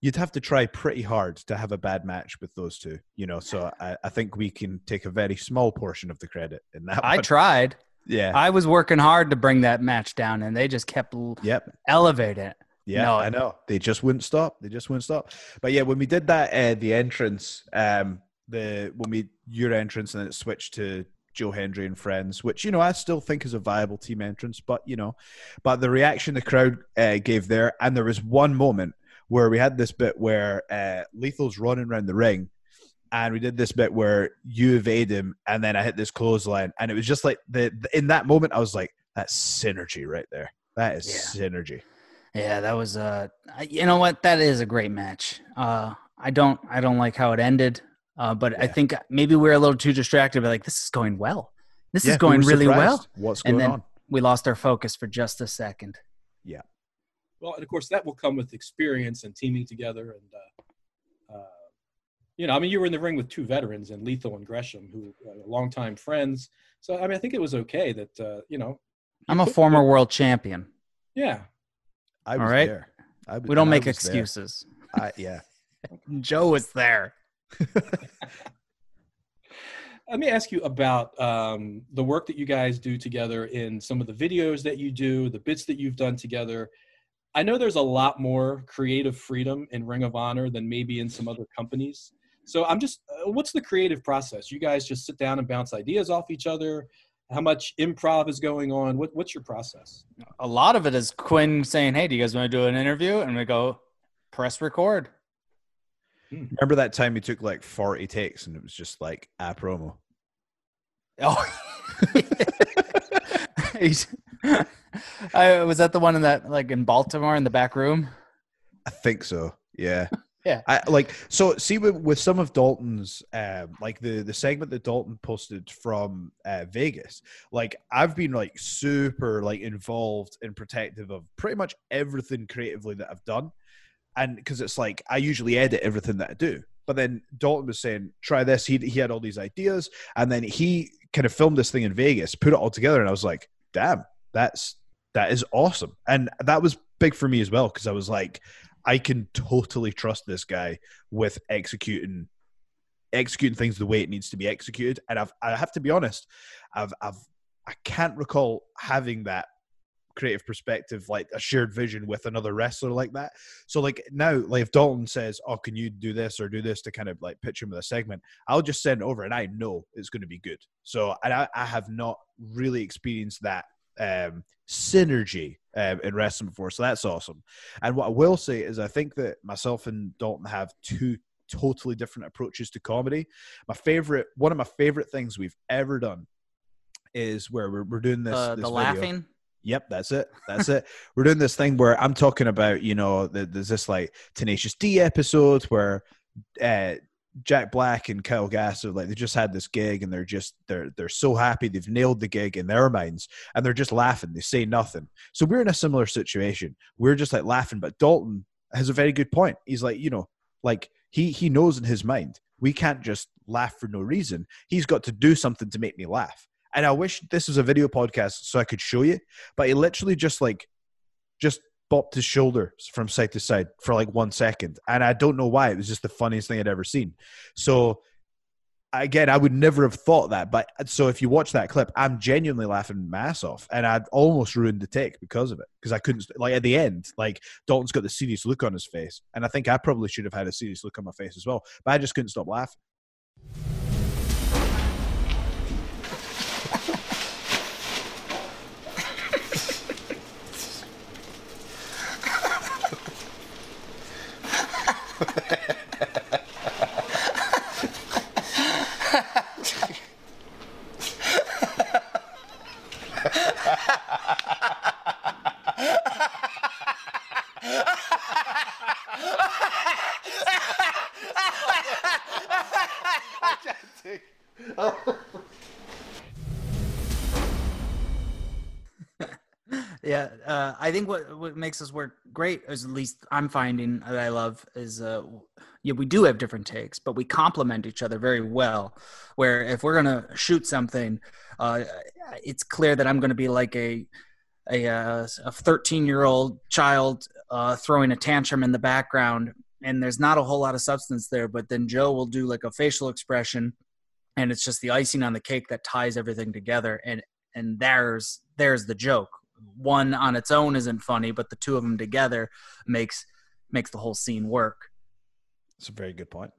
you'd have to try pretty hard to have a bad match with those two. You know, so I, I think we can take a very small portion of the credit in that. I one. tried. yeah. I was working hard to bring that match down, and they just kept yep. elevating it. Yeah, No, I know. They just wouldn't stop. They just wouldn't stop. But yeah, when we did that, uh, the entrance, um, the when we your entrance and then it switched to Joe Hendry and friends, which you know I still think is a viable team entrance. But you know, but the reaction the crowd uh, gave there, and there was one moment where we had this bit where uh, Lethal's running around the ring. And we did this bit where you evade him, and then I hit this clothesline, and it was just like the, the in that moment I was like, "That's synergy right there. That is synergy." Yeah, that was uh you know what? That is a great match. Uh I don't I don't like how it ended. Uh but I think maybe we are a little too distracted but like this is going well. This Yeah, is going were really well. surprised. What's And going then- on? We lost our focus for just a second. Yeah. Well, and of course that will come with experience and teaming together, and uh, uh, you know, I mean, you were in the ring with two veterans, and Lethal and Gresham, who are longtime friends. So, I mean, I think it was okay that uh, you know. I'm a former world champion. Yeah, I All was right. there. I We don't make excuses. I, yeah. Joe was there. Let me ask you about um, the work that you guys do together in some of the videos that you do, the bits that you've done together. I know there's a lot more creative freedom in Ring of Honor than maybe in some other companies. So I'm just, uh, what's the creative process? You guys just sit down and bounce ideas off each other. How much improv is going on? What, what's your process? A lot of it is Quinn saying, "Hey, do you guys want to do an interview?" And we go, "Press record." Remember that time you took like 40 takes and it was just like a promo? Oh, I was that the one in that like in Baltimore in the back room. I think so. Yeah. Yeah. I like so see with, with some of Dalton's um like the the segment that Dalton posted from uh, Vegas like I've been like super like involved and protective of pretty much everything creatively that I've done and because it's like I usually edit everything that I do. But then Dalton was saying try this. He he had all these ideas and then he kind of filmed this thing in Vegas put it all together and I was like damn that's that is awesome. And that was big for me as well because I was like I can totally trust this guy with executing executing things the way it needs to be executed. And I've I have to be honest, I've I've I can't recall having that creative perspective, like a shared vision with another wrestler like that. So like now, like if Dalton says, "Oh, can you do this or do this to kind of like pitch him with a segment?" I'll just send it over, and I know it's going to be good. So and I, I have not really experienced that um, synergy um, in wrestling before, so that's awesome. And what I will say is, I think that myself and Dalton have two totally different approaches to comedy. My favorite, one of my favorite things we've ever done is where we're, we're doing this. Uh, this the video. laughing. Yep, that's it. That's it. We're doing this thing where I'm talking about, you know, the, there's this like Tenacious D episode where uh, Jack Black and Kyle Gass are like they just had this gig and they're just they're they're so happy they've nailed the gig in their minds and they're just laughing. They say nothing. So we're in a similar situation. We're just like laughing, but Dalton has a very good point. He's like, you know, like he he knows in his mind we can't just laugh for no reason. He's got to do something to make me laugh. And I wish this was a video podcast so I could show you, but he literally just like just bopped his shoulder from side to side for like one second. And I don't know why. It was just the funniest thing I'd ever seen. So again, I would never have thought that. But uh, so if you watch that clip, I'm genuinely laughing my ass off. And I'd almost ruined the take because of it. Because I couldn't like at the end, like Dalton's got the serious look on his face. And I think I probably should have had a serious look on my face as well. But I just couldn't stop laughing. Yeah, uh, I think what what makes us work great, is at least I'm finding that I love, is uh, yeah, we do have different takes, but we complement each other very well. Where if we're gonna shoot something, uh, it's clear that I'm gonna be like a a uh, a 13 year old child uh, throwing a tantrum in the background, and there's not a whole lot of substance there. But then Joe will do like a facial expression, and it's just the icing on the cake that ties everything together. And and there's there's the joke one on its own isn't funny, but the two of them together makes makes the whole scene work. It's a very good point.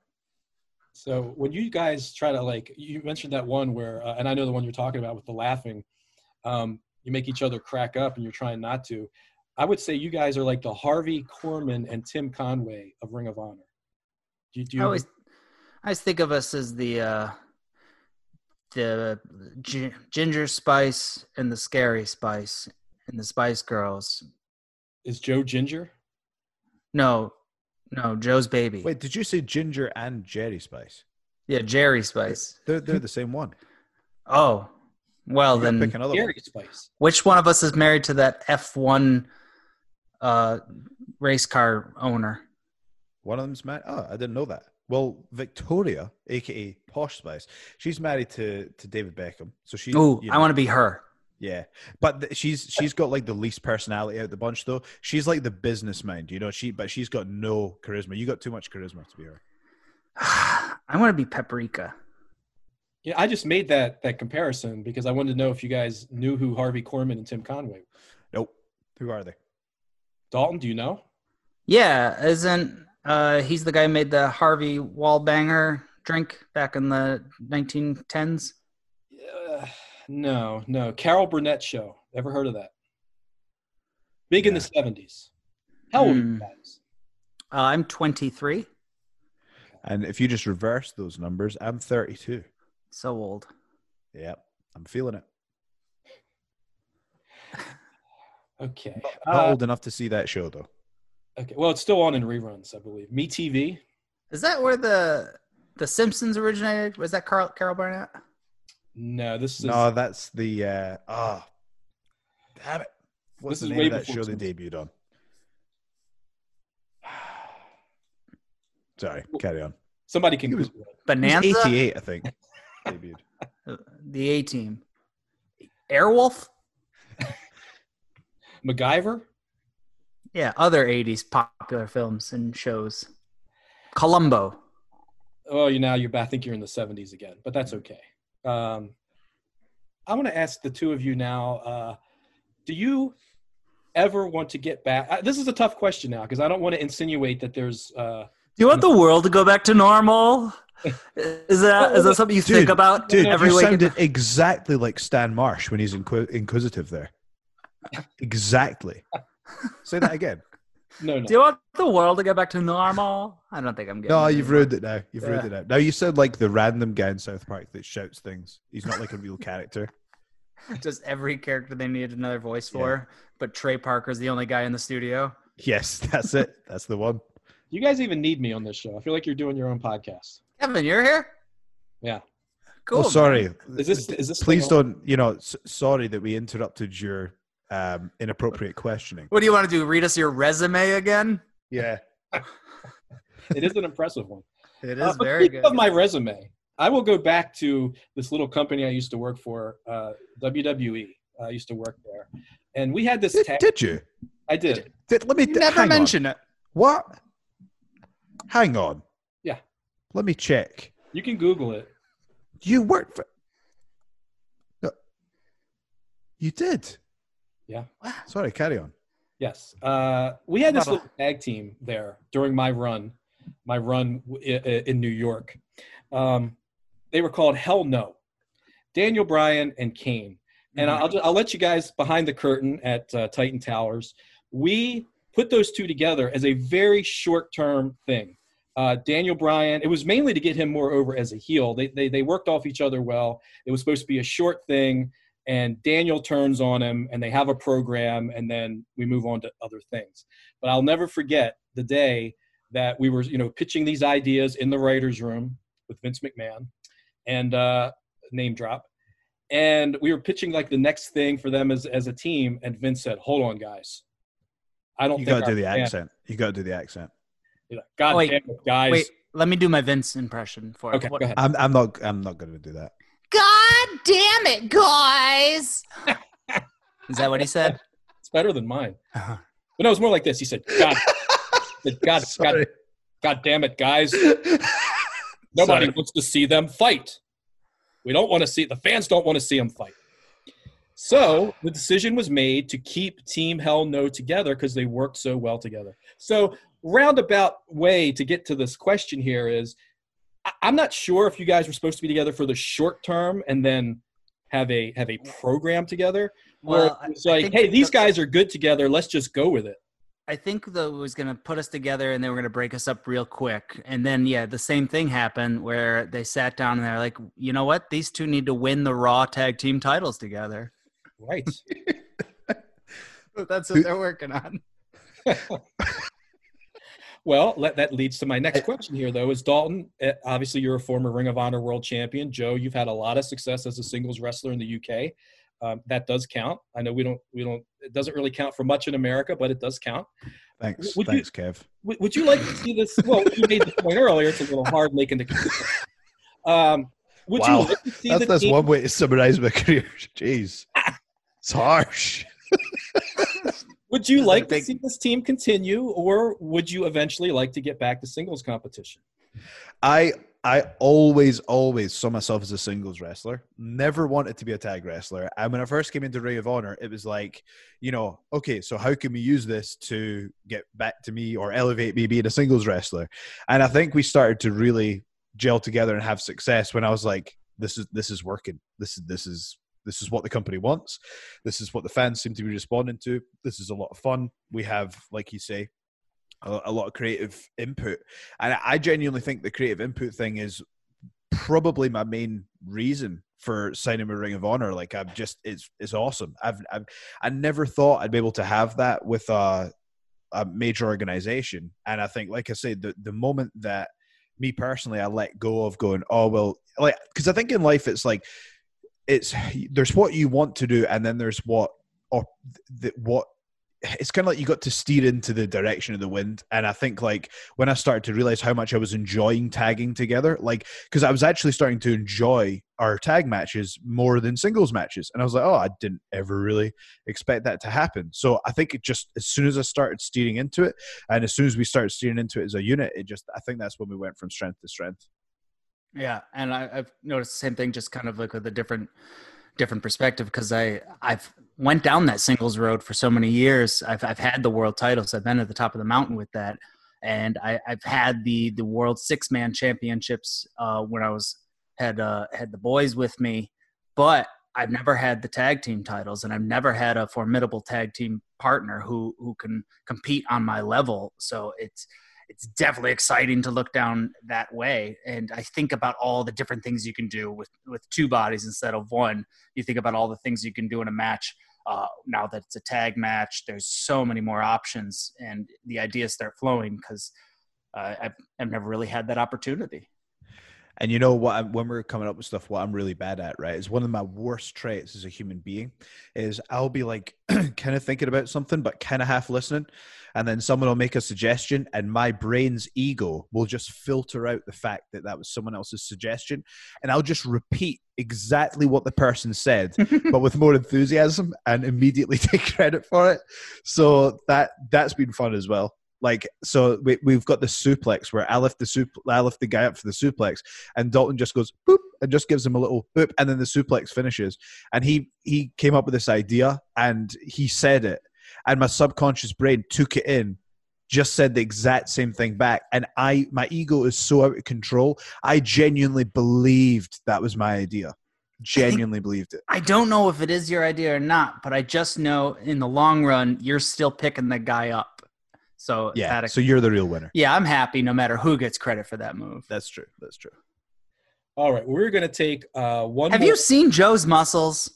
So when you guys try to like, you mentioned that one where, uh, and I know the one you're talking about with the laughing, um, you make each other crack up and you're trying not to. I would say you guys are like the Harvey Korman and Tim Conway of Ring of Honor. Do you, do you I always I always think of us as the uh, the gi- ginger spice and the scary spice and the Spice Girls. is Joe Ginger? No, no, Joe's baby. Wait, did you say Ginger and Jerry Spice? Yeah, Jerry Spice. They're, they're the same one. Oh, well then, pick another one. Spice. which one of us is married to that F one uh, race car owner? One of them's married. Oh, I didn't know that. Well, Victoria, aka Posh Spice, she's married to to David Beckham. So she. Ooh, you I want to be her. Yeah, but th- she's she's got like the least personality out of the bunch, though. She's like the business mind, you know. She but she's got no charisma. You got too much charisma to be her. I want to be Paprika. Yeah, I just made that that comparison because I wanted to know if you guys knew who Harvey Korman and Tim Conway. were. Nope. Who are they? Dalton, do you know? Yeah, isn't uh, he's the guy who made the Harvey Wallbanger drink back in the 1910s? No, no. Carol Burnett show. Ever heard of that? Big in the seventies. How old are you Hmm. guys? Uh, I'm 23, And if you just reverse those numbers, I'm 32. so old. Yep, I'm feeling it. Okay. Not Uh, old enough to see that show though. okay. Well, it's still on in reruns, I believe. Me TV. Is that where the the Simpsons originated? Was that Carl Carol Burnett? No, this is No, that's the uh ah. damn it. What's This the is name way of that before show they debuted on? Sorry, carry on. somebody can He was- Google it. It was Bonanza, 88, I think. debuted. the A Team, Airwolf. MacGyver. Yeah, other 80s popular films and shows. Columbo. Oh, you now you're back. I think you're in the 70s again, but that's okay. Um, I want to ask the two of you now. Uh, do you ever want to get back? Uh, this is a tough question now because I don't want to insinuate that there's. Uh, Do you want the world to go back to normal? Is that is that something you Dude, think about Dude, every you week? sounded exactly like Stan Marsh when he's inqui- inquisitive there. Exactly. Say that again. No, no. Do you want the world to go back to normal? I don't think I'm getting. No, it you've ruined it now. You've ruined it now. Now you sound like the random guy in South Park that shouts things. He's not like a real character. Just every character they needed another voice for, but Trey Parker's the only guy in the studio. Yes, that's it. That's the one. You guys even need me on this show. I feel like you're doing your own podcast. Kevin, you're here. Yeah. Cool. oh, sorry. Is this? Is this? Please don't. You know, s- sorry that we interrupted your um, inappropriate questioning. What do you want to do? Read us your resume again? Yeah. It is an impressive one. It is Uh, but very good. Of my resume, I will go back to this little company I used to work for, uh, WWE. I used to work there, and we had this. Did, tag- did you? I did. Did, let me You never hang on. mention it. What? Hang on. Yeah. Let me check. You can Google it. You worked for. No. You did. Yeah. Sorry. Carry on. Yes. Uh, we had this little tag team there during my run, my run w- i- i- in New York. Um, they were called Hell No. Daniel Bryan and Kane. And I'll, ju- I'll let you guys behind the curtain at uh, Titan Towers. We put those two together as a very short term thing. Uh, Daniel Bryan, it was mainly to get him more over as a heel. They, they, they worked off each other well. It was supposed to be a short thing, and Daniel turns on him, and they have a program, and then we move on to other things. But I'll never forget the day that we were, you know, pitching these ideas in the writers' room with Vince McMahon, and uh, name drop, and we were pitching like the next thing for them as as a team, and Vince said, "Hold on, guys, I don't You think got to do the plan- accent. You got to do the accent. He's like, God Wait, damn it, guys. Wait, let me do my Vince impression for Okay, What- go ahead. I'm. I'm not. I'm not going to do that. God damn it, guys! Is that what he said? It's better than mine. Uh-huh. But no, it's more like this. He said, God, God, God, Sorry. God damn it, guys. Nobody Sorry. wants to see them fight. We don't want to see the fans don't want to see them fight. So the decision was made to keep Team Hell No together because they worked so well together. So roundabout way to get to this question here is I- I'm not sure if you guys were supposed to be together for the short term and then have a have a program together. Well, I- it's like, hey, these guys are good together. Let's just go with it. I think though it was going to put us together and they were going to break us up real quick. And then, yeah, the same thing happened where they sat down and they're like, you know what? These two need to win the Raw tag team titles together. Right. That's what they're working on. Well, let, that leads to my next question here, though. Is Dalton, eh, obviously, you're a former Ring of Honor world champion. Joe, you've had a lot of success as a singles wrestler in the UK. Um, that does count. I know we don't, we don't, it doesn't really count for much in America, but it does count. Thanks. Would you- Thanks, Kev. Would, would you like to see this? Well, you made the point earlier. It's a little hard making the. Um, would Wow. you like to see That's, that's one way to summarize my career. Jeez. It's harsh. Would you like to see this team continue, or would you eventually like to get back to singles competition? I I always, always saw myself as a singles wrestler. Never wanted to be a tag wrestler. And when I first came into Ring of Honor, it was like, you know, okay, so how can we use this to get back to me or elevate me being a singles wrestler? And I think we started to really gel together and have success when I was like, this is this is working. This is this is this is what the company wants. This is what the fans seem to be responding to. This is a lot of fun. We have, like you say, a, a lot of creative input, and I genuinely think the creative input thing is probably my main reason for signing with Ring of Honor. Like I'm just it's it's awesome. I've, I've I never thought I'd be able to have that with a a major organization. And I think, like I said, the the moment that me personally I let go of going, oh well, like because I think in life it's like it's there's what you want to do, and then there's what or the, what it's kind of like you got to steer into the direction of the wind. And i think like when i started to realize how much i was enjoying tagging together like because i was actually starting to enjoy our tag matches more than singles matches. And i was like oh i didn't ever really expect that to happen. So i think it just as soon as i started steering into it and as soon as we started steering into it as a unit it just i think that's when we went from strength to strength yeah and I, i've noticed the same thing just kind of like with a different different perspective because I I've went down that singles road for so many years. I've I've had the world titles. I've been at the top of the mountain with that, and I, have had the the world six man championships uh, when I was had uh, had the boys with me, but I've never had the tag team titles, and I've never had a formidable tag team partner who who can compete on my level. So it's it's definitely exciting to look down that way. And I think about all the different things you can do with with two bodies instead of one. You think about all the things you can do in a match. Uh, now that it's a tag match, there's so many more options, and the ideas start flowing because uh, I've, I've never really had that opportunity. And you know what? when we're coming up with stuff, what I'm really bad at, right, is one of my worst traits as a human being is I'll be like kind of thinking about something, but kind of half listening, and then someone will make a suggestion, and my brain's ego will just filter out the fact that that was someone else's suggestion, and I'll just repeat exactly what the person said, but with more enthusiasm, and immediately take credit for it. So that that's been fun as well. Like so, we, we've got the suplex where I lift the sup, I lift the guy up for the suplex, and Dalton just goes boop and just gives him a little boop, and then the suplex finishes. And he he came up with this idea, and he said it, and my subconscious brain took it in, just said the exact same thing back, and I my ego is so out of control. I genuinely believed that was my idea genuinely believed it. I don't know if it is your idea or not, but I just know in the long run, you're still picking the guy up. So yeah, a, so you're the real winner. Yeah, I'm happy no matter who gets credit for that move. That's true. That's true. All right, we're gonna take uh, one. Have more. you seen Joe's muscles?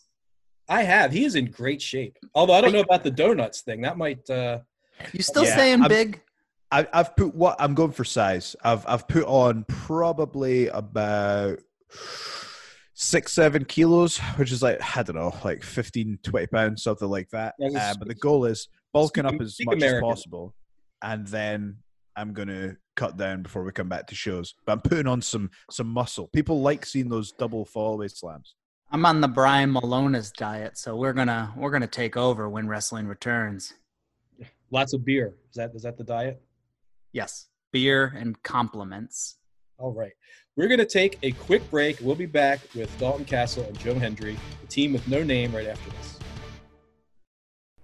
I have. He is in great shape. Although I don't know about the donuts thing. That might. uh You still yeah, saying I've, big? I, I've put what I'm going for size. I've I've put on probably about six seven kilos which is like i don't know like 15 20 pounds something like that uh, but the goal is bulking up as much American. as possible and then I'm gonna cut down before we come back to shows. But I'm putting on some some muscle. People like seeing those double fallaway slams. I'm on the Brian Milonas diet, so we're gonna we're gonna take over when wrestling returns. Lots of beer. Is that is that the diet? Yes, beer and compliments. All right. We're going to take a quick break. We'll be back with Dalton Castle and Joe Hendry, the team with no name, right after this.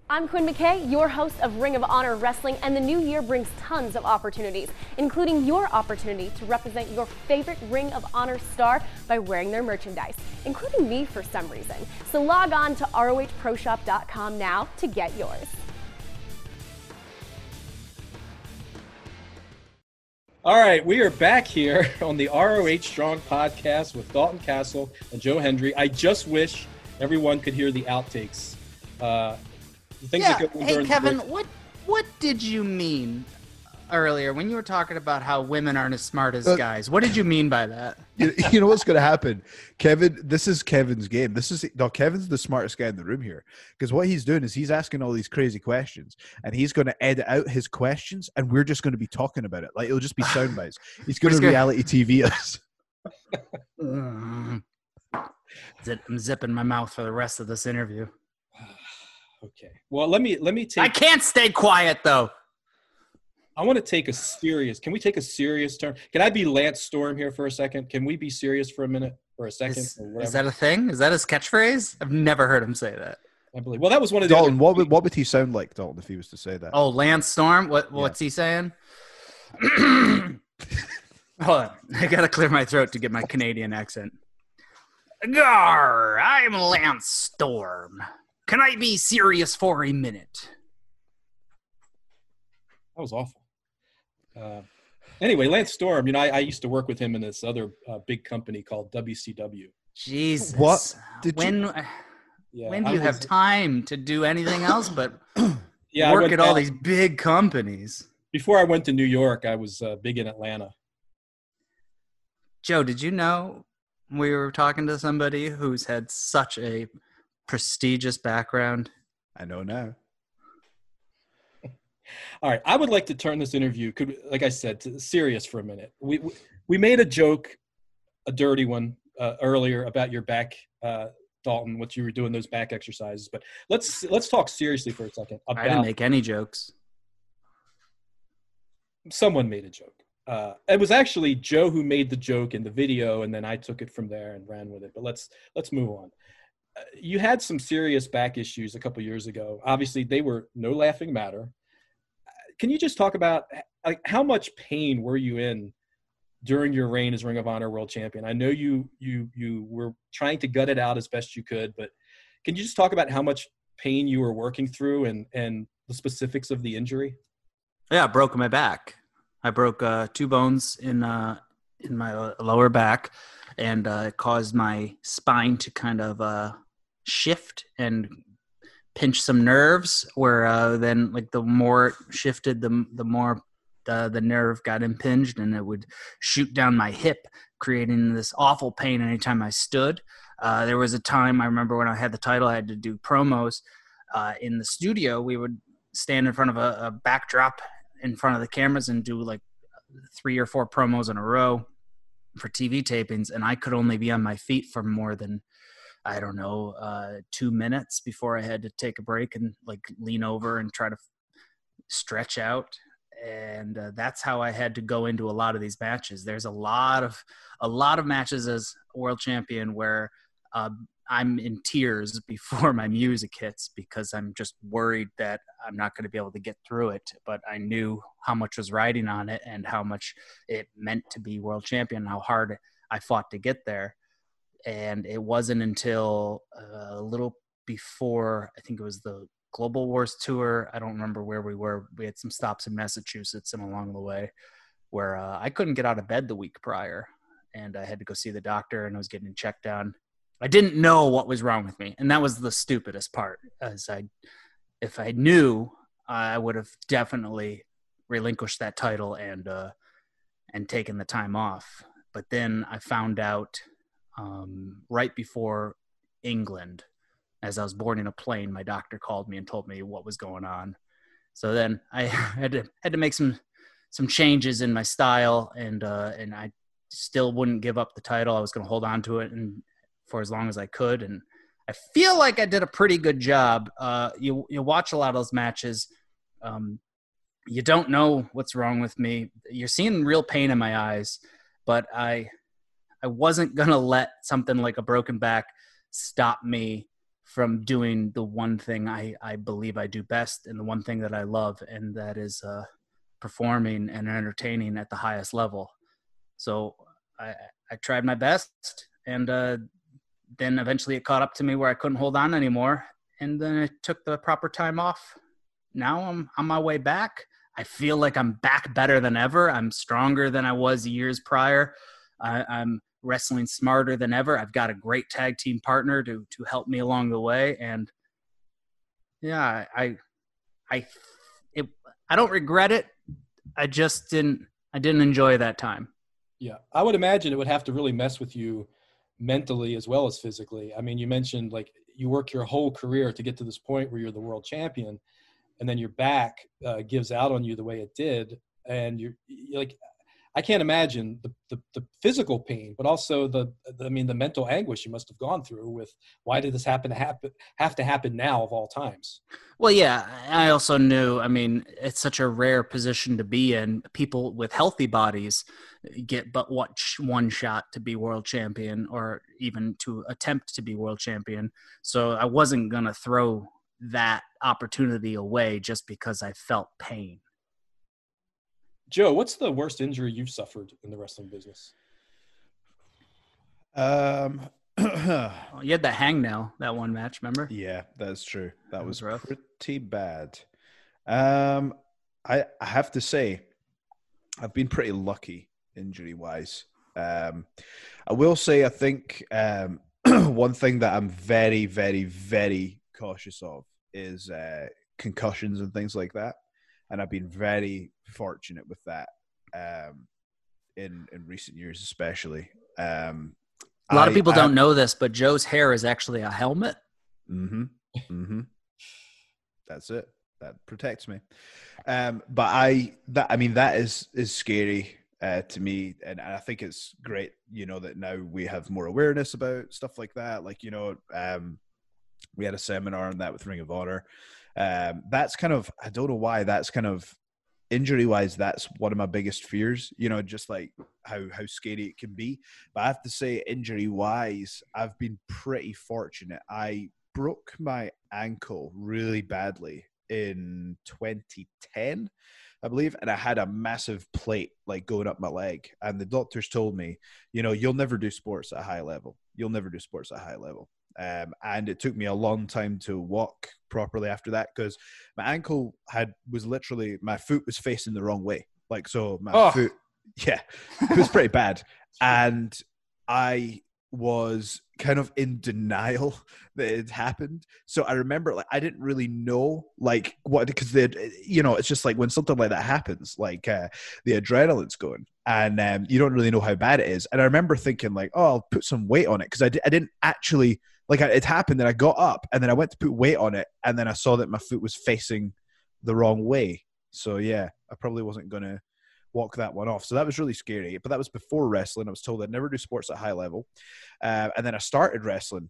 I'm Quinn McKay, your host of Ring of Honor Wrestling, and the new year brings tons of opportunities, including your opportunity to represent your favorite Ring of Honor star by wearing their merchandise, including me for some reason. So log on to ROHProshop.com now to get yours. All right, we are back here on the ROH Strong podcast with Dalton Castle and Joe Hendry. I just wish everyone could hear the outtakes. Uh, things yeah. that go Hey, Kevin, what what did you mean earlier when you were talking about how women aren't as smart as uh, guys? What did you mean by that? You, you know what's going to happen, Kevin? This is Kevin's game. This is no Kevin's the smartest guy in the room here because what he's doing is he's asking all these crazy questions and he's going to edit out his questions and we're just going to be talking about it. Like it'll just be sound bites. He's going to reality TV us. I'm zipping my mouth for the rest of this interview. Okay. Well, let me let me take. I can't stay quiet though. I want to take a serious. Can we take a serious turn? Can I be Lance Storm here for a second? Can we be serious for a minute or a second? Is, is that a thing? Is that his catchphase? I've never heard him say that. I believe. Well, that was one of the. Dalton, what would what would he sound like, Dalton, if he was to say that? Oh, Lance Storm. What? What's he saying? Hold on, I gotta clear my throat to get my Canadian accent. Gar, I'm Lance Storm. Can I be serious for a minute? That was awful. Uh, anyway, Lance Storm. You know, I, I used to work with him in this other uh, big company called WCW. Jesus. What did you- when Yeah, when do I you have time to do anything else but Yeah, work at all back- these big companies? Before I went to New York, I was uh, big in Atlanta. Joe, did you know we were talking to somebody who's had such a prestigious background? I know now. All right, I would like to turn this interview, could like I said, to serious for a minute. We we- we made a joke, a dirty one uh, earlier about your back, uh, Dalton, what you were doing those back exercises. But let's let's talk seriously for a second About, I didn't make any jokes. Someone made a joke. Uh, it was actually Joe who made the joke in the video, and then I took it from there and ran with it. But let's let's move on. You had some serious back issues a couple years ago. Obviously, they were no laughing matter. Can you just talk about like how much pain were you in during your reign as Ring of Honor World Champion? I know you you you were trying to gut it out as best you could, but can you just talk about how much pain you were working through and and the specifics of the injury? Yeah, I broke my back. I broke uh, two bones in uh, in my lower back, and uh, it caused my spine to kind of uh, shift and pinch some nerves. Where uh, then, like the more it shifted, the the more the the nerve got impinged, and it would shoot down my hip, creating this awful pain anytime I stood. Uh, there was a time I remember when I had the title, I had to do promos uh, in the studio. We would stand in front of a, a backdrop in front of the cameras and do like three or four promos in a row for TV tapings, and I could only be on my feet for more than I don't know uh, two minutes before I had to take a break and like lean over and try to stretch out. And uh, that's how I had to go into a lot of these matches. There's a lot of a lot of matches as world champion where uh, I'm in tears before my music hits because I'm just worried that I'm not going to be able to get through it. But I knew how much was riding on it and how much it meant to be world champion, how hard I fought to get there. And it wasn't until uh, a little before, I think it was the Global Wars tour. I don't remember where we were. We had some stops in Massachusetts and along the way where uh, I couldn't get out of bed the week prior. And I had to go see the doctor and I was getting checked on I didn't know what was wrong with me, and that was the stupidest part. As I, if I knew, I would have definitely relinquished that title and uh, and taken the time off. But then I found out um, right before England, as I was boarding a plane, my doctor called me and told me what was going on. So then I had to had to make some some changes in my style, and uh, and I still wouldn't give up the title. I was going to hold on to it and for as long as I could, and I feel like I did a pretty good job. Uh, you you watch a lot of those matches. Um, you don't know what's wrong with me. You're seeing real pain in my eyes, but I I wasn't gonna let something like a broken back stop me from doing the one thing I, I believe I do best and the one thing that I love, and that is uh, performing and entertaining at the highest level. So I, I tried my best, and uh, then eventually it caught up to me where I couldn't hold on anymore, and then I took the proper time off. Now I'm on my way back. I feel like I'm back better than ever. I'm stronger than I was years prior. I, I'm wrestling smarter than ever. I've got a great tag team partner to to help me along the way, and yeah, I, I, it, I don't regret it. I just didn't. I didn't enjoy that time. Yeah, I would imagine it would have to really mess with you mentally as well as physically. I mean, you mentioned like you work your whole career to get to this point where you're the world champion, and then your back uh, gives out on you the way it did, and you're, you're like, I can't imagine the, the, the physical pain, but also the, the, I mean, the mental anguish you must have gone through with why did this happen to happen, have to happen now of all times? Well, yeah, I also knew, I mean, it's such a rare position to be in. People with healthy bodies get but what one shot to be world champion or even to attempt to be world champion. So I wasn't going to throw that opportunity away just because I felt pain. Joe, what's the worst injury you've suffered in the wrestling business? Um, well, you had that hangnail that one match, remember? Yeah, that's true. That, that was, was rough. pretty bad. Um, I I have to say, I've been pretty lucky injury wise. Um, I will say, I think um, one thing that I'm very, very, very cautious of is uh, concussions and things like that and I've been very fortunate with that um, in in recent years, especially. Um, a lot I, of people I, don't know this, but Joe's hair is actually a helmet. Mm-hmm. Mm-hmm. That's it. That protects me. Um, but I that I mean that is is scary uh, to me, and I think it's great. You know that now we have more awareness about stuff like that. Like you know, um, we had a seminar on that with Ring of Honor, um, that's kind of I don't know why that's kind of injury wise that's one of my biggest fears you know just like how how scary it can be but i have to say injury wise i've been pretty fortunate i broke my ankle really badly in 2010 I believe, and I had a massive plate like going up my leg. And the doctors told me, you know, you'll never do sports at a high level. You'll never do sports at a high level. Um, and it took me a long time to walk properly after that because my ankle had was literally my foot was facing the wrong way. Like so, my oh. foot, yeah, it was pretty bad, and I was kind of in denial that it happened. So I remember like I didn't really know like what because they you know it's just like when something like that happens like uh, the adrenaline's going and um, you don't really know how bad it is. And I remember thinking like oh I'll put some weight on it because I, I didn't actually like it happened that I got up and then I went to put weight on it and then I saw that my foot was facing the wrong way. So yeah, I probably wasn't going to walk that one off. So that was really scary. But that was before wrestling. I was told I'd never do sports at high level. Uh, and then I started wrestling.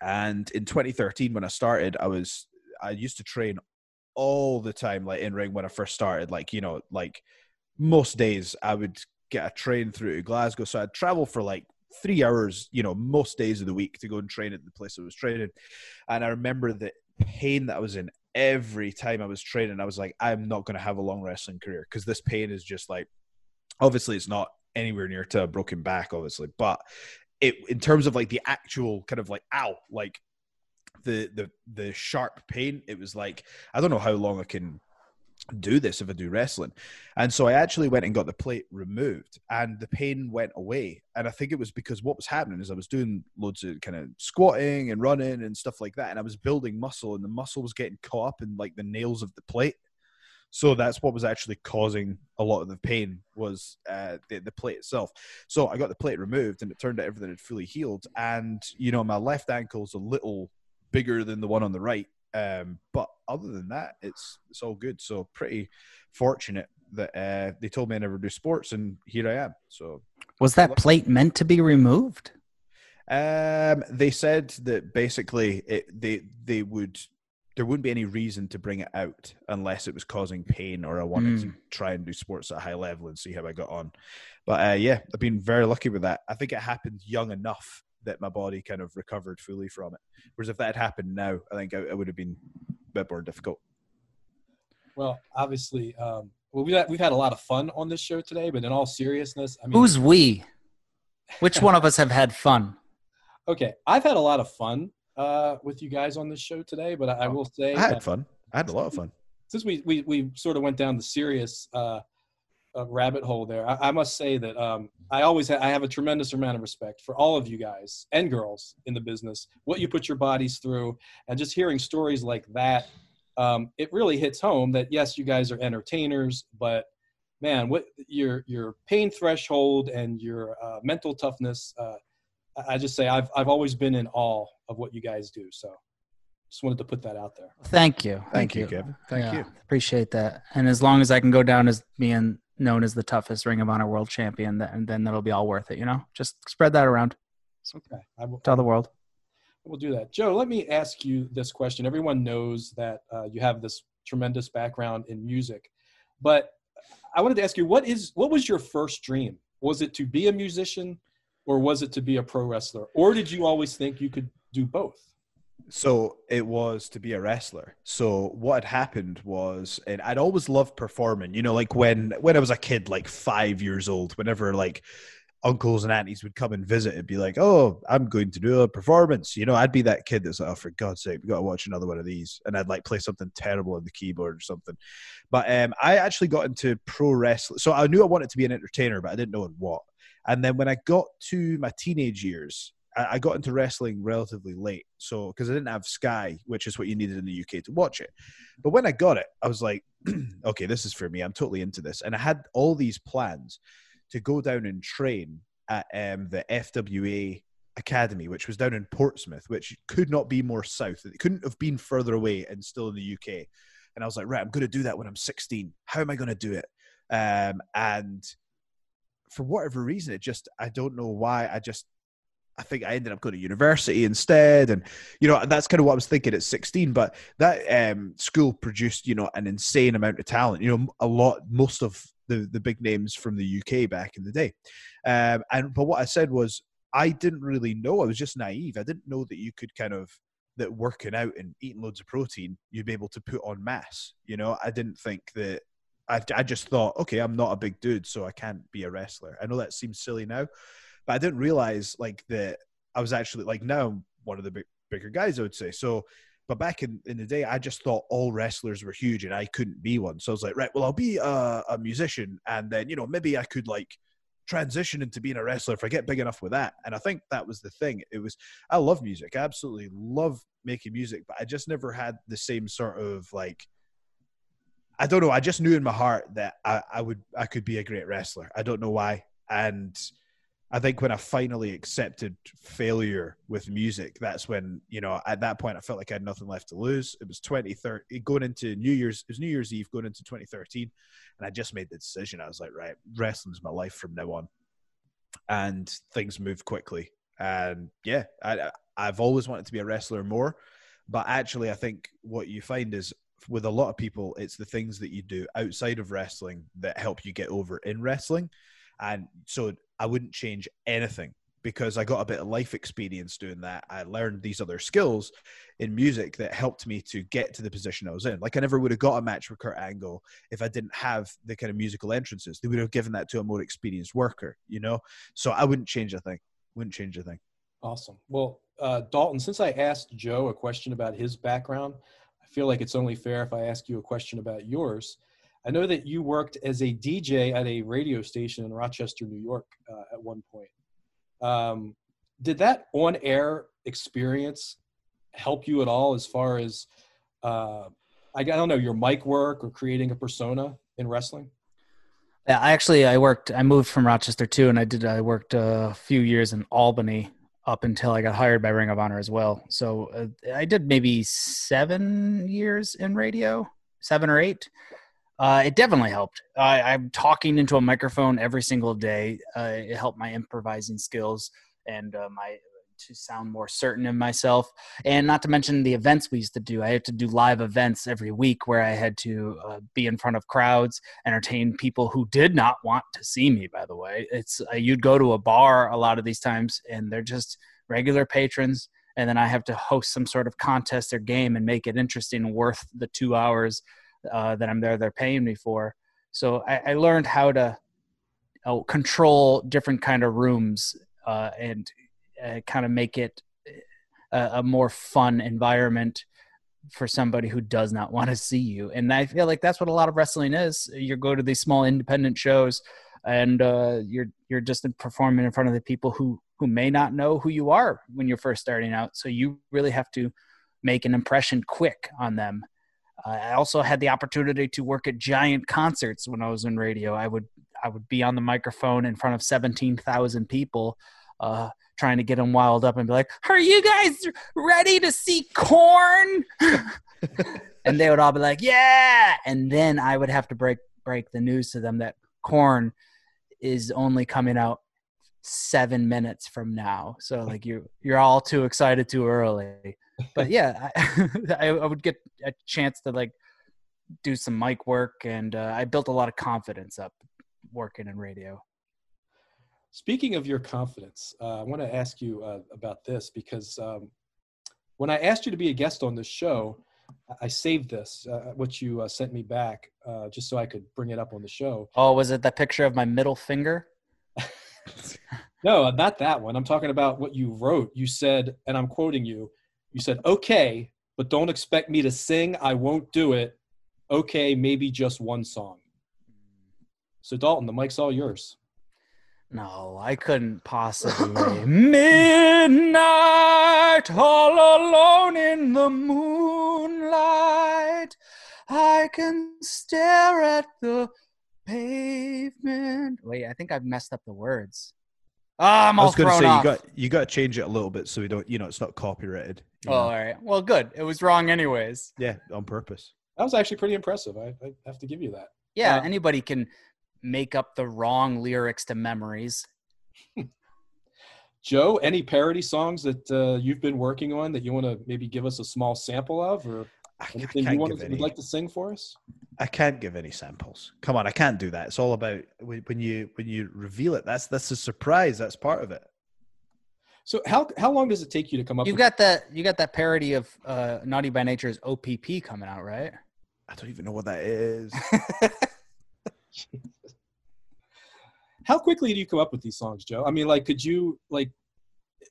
And in 2013, when I started, I was I used to train all the time, like in ring when I first started. Like you know, like most days I would get a train through to Glasgow. So I'd travel for like three hours, you know, most days of the week to go and train at the place I was training. And I remember the pain that I was in every time I was training. I was like, I'm not going to have a long wrestling career because this pain is just like, obviously, it's not anywhere near to a broken back, obviously, but it in terms of like the actual kind of like ow, like the the the sharp pain, it was like I don't know how long I can do this if I do wrestling. And so I actually went and got the plate removed and the pain went away. And I think it was because what was happening is I was doing loads of kind of squatting and running and stuff like that. And I was building muscle and the muscle was getting caught up in like the nails of the plate. So that's what was actually causing a lot of the pain was uh, the, the plate itself. So I got the plate removed and it turned out everything had fully healed. And, you know, my left ankle's a little bigger than the one on the right um, but other than that, it's it's all good. So pretty fortunate that uh, they told me I never do sports, and here I am. So was that plate meant to be removed? Um, they said that basically it, they they would there wouldn't be any reason to bring it out unless it was causing pain or I wanted mm. to try and do sports at a high level and see how I got on. But uh, yeah, I've been very lucky with that. I think it happened young enough that my body kind of recovered fully from it. Whereas if that had happened now, I think it would have been a bit more difficult. Well, obviously, um, well, we've had, we've had a lot of fun on this show today, but in all seriousness, I mean, who's we? Which one of us have had fun? Okay, I've had a lot of fun uh, with you guys on this show today, but I, I will say I had fun. I had a lot of fun. Since we we, we sort of went down the serious uh, uh, rabbit hole there. I, I must say that um, I always ha- I have a tremendous amount of respect for all of you guys and girls in the business. What you put your bodies through, and just hearing stories like that, um, it really hits home that yes, you guys are entertainers, but man, what your your pain threshold and your uh, mental toughness. Uh, I just say I've I've always been in awe of what you guys do. So just wanted to put that out there. Thank you. Thank, Thank you, Kevin. Thank yeah, you. Appreciate that. And as long as I can go down as being known as the toughest Ring of Honor World Champion, and then that'll be all worth it. You know, just spread that around. Okay, I will tell the world. We'll do that. Joe, let me ask you this question. Everyone knows that uh, you have this tremendous background in music, but I wanted to ask you what is what was your first dream? Was it to be a musician, or was it to be a pro wrestler, or did you always think you could do both? So it was to be a wrestler. So what had happened was, and I'd always loved performing. You know, like when when I was a kid, like five years old, whenever like uncles and aunties would come and visit, it'd be like, "Oh, I'm going to do a performance." You know, I'd be that kid that's like, "Oh, for God's sake, we got to watch another one of these," and I'd like play something terrible on the keyboard or something. But um, I actually got into pro wrestling, so I knew I wanted to be an entertainer, but I didn't know in what. And then when I got to my teenage years, I got into wrestling relatively late. So, because I didn't have Sky, which is what you needed in the UK to watch it. But when I got it, I was like, okay, this is for me. I'm totally into this. And I had all these plans to go down and train at um, the FWA Academy, which was down in Portsmouth, which could not be more south. It couldn't have been further away and still in the UK. And I was like, right, I'm going to do that when I'm 16. How am I going to do it? Um, and for whatever reason, it just, I don't know why, I just I think I ended up going to university instead, and you know that's kind of what I was thinking at 16. But that um, school produced, you know, an insane amount of talent. You know, a lot, most of the the big names from the UK back in the day. Um, and but what I said was I didn't really know. I was just naive. I didn't know that you could kind of that working out and eating loads of protein, you'd be able to put on mass. You know, I didn't think that. I, I just thought, okay, I'm not a big dude, so I can't be a wrestler. I know that seems silly now, but I didn't realize like that I was actually like now one of the big, bigger guys, I would say. So, but back in, in the day, I just thought all wrestlers were huge and I couldn't be one. So I was like, right, well, I'll be a, a musician and then, you know, maybe I could like transition into being a wrestler if I get big enough with that. And I think that was the thing. It was, I love music. I absolutely love making music, but I just never had the same sort of like, I don't know. I just knew in my heart that I, I would, I could be a great wrestler. I don't know why. And, I think when I finally accepted failure with music, that's when, you know, at that point I felt like I had nothing left to lose. It was 2013, going into New Year's, it was New Year's Eve going into 2013. And I just made the decision. I was like, right, wrestling's my life from now on. And things moved quickly. And yeah, I, I've always wanted to be a wrestler more. But actually, I think what you find is with a lot of people, it's the things that you do outside of wrestling that help you get over in wrestling. And so I wouldn't change anything because I got a bit of life experience doing that. I learned these other skills in music that helped me to get to the position I was in. Like I never would have got a match with Kurt Angle if I didn't have the kind of musical entrances. They would have given that to a more experienced worker, you know? So I wouldn't change a thing. Wouldn't change a thing. Awesome. Well, uh, Dalton, since I asked Joe a question about his background, I feel like it's only fair if I ask you a question about yours. I know that you worked as a DJ at a radio station in Rochester, New York, uh, at one point. Um, did that on-air experience help you at all, as far as uh, I, I don't know your mic work or creating a persona in wrestling? Yeah, I actually I worked. I moved from Rochester too, and I did. I worked a few years in Albany up until I got hired by Ring of Honor as well. So uh, I did maybe seven years in radio, seven or eight. Uh, it definitely helped. I, am talking into a microphone every single day. Uh, it helped my improvising skills and uh, my to sound more certain in myself. And not to mention the events we used to do. I had to do live events every week where I had to uh, be in front of crowds, entertain people who did not want to see me. By the way, it's uh, you'd go to a bar a lot of these times, and they're just regular patrons and then I have to host some sort of contest or game and make it interesting worth the two hours uh, that I'm there. They're paying me for. So I, I learned how to control different kind of rooms uh, and uh, kind of make it a, a, more fun environment for somebody who does not want to see you. And I feel like that's what a lot of wrestling is. You go to these small independent shows and uh, you're you're just performing in front of the people who who may not know who you are when you're first starting out. So you really have to make an impression quick on them uh, I also had the opportunity to work at giant concerts when I was in radio. I would I would be on the microphone in front of seventeen thousand people, uh, trying to get them wild up and be like, "Are you guys ready to see Korn?" and they would all be like, "Yeah!" And then I would have to break break the news to them that Korn is only coming out seven minutes from now. So like you you're all too excited too early. But yeah, I, I would get a chance to like do some mic work, and uh, I built a lot of confidence up working in radio. Speaking of your confidence, uh, I want to ask you uh, about this because um, when I asked you to be a guest on this show, I saved this, uh, what you uh, sent me back, uh, just so I could bring it up on the show. Oh, was it that picture of my middle finger? no, not that one. I'm talking about what you wrote. You said, and I'm quoting you, you said, okay, but don't expect me to sing. I won't do it. Okay, maybe just one song. So, Dalton, the mic's all yours. No, I couldn't possibly. Midnight, all alone in the moonlight. I can stare at the pavement. Wait, I think I've messed up the words. Oh, I'm all I was going to thrown say off. you got you got to change it a little bit so we don't you know it's not copyrighted. You oh, all right. Well, good. It was wrong, anyways. yeah, on purpose. That was actually pretty impressive. I, I have to give you that. Yeah, Uh, anybody can make up the wrong lyrics to memories. Joe, any parody songs that uh, you've been working on that you want to maybe give us a small sample of, or I, I anything you can't want give to, any. would like to sing for us? I can't give any samples. Come on, I can't do that. It's all about when when you when you reveal it. That's that's a surprise. That's part of it. So how how long does it take you to come up? You with got that? You got that parody of uh, Naughty by Nature's OPP coming out, right? I don't even know what that is. how quickly do you come up with these songs, Joe? I mean, like, could you like,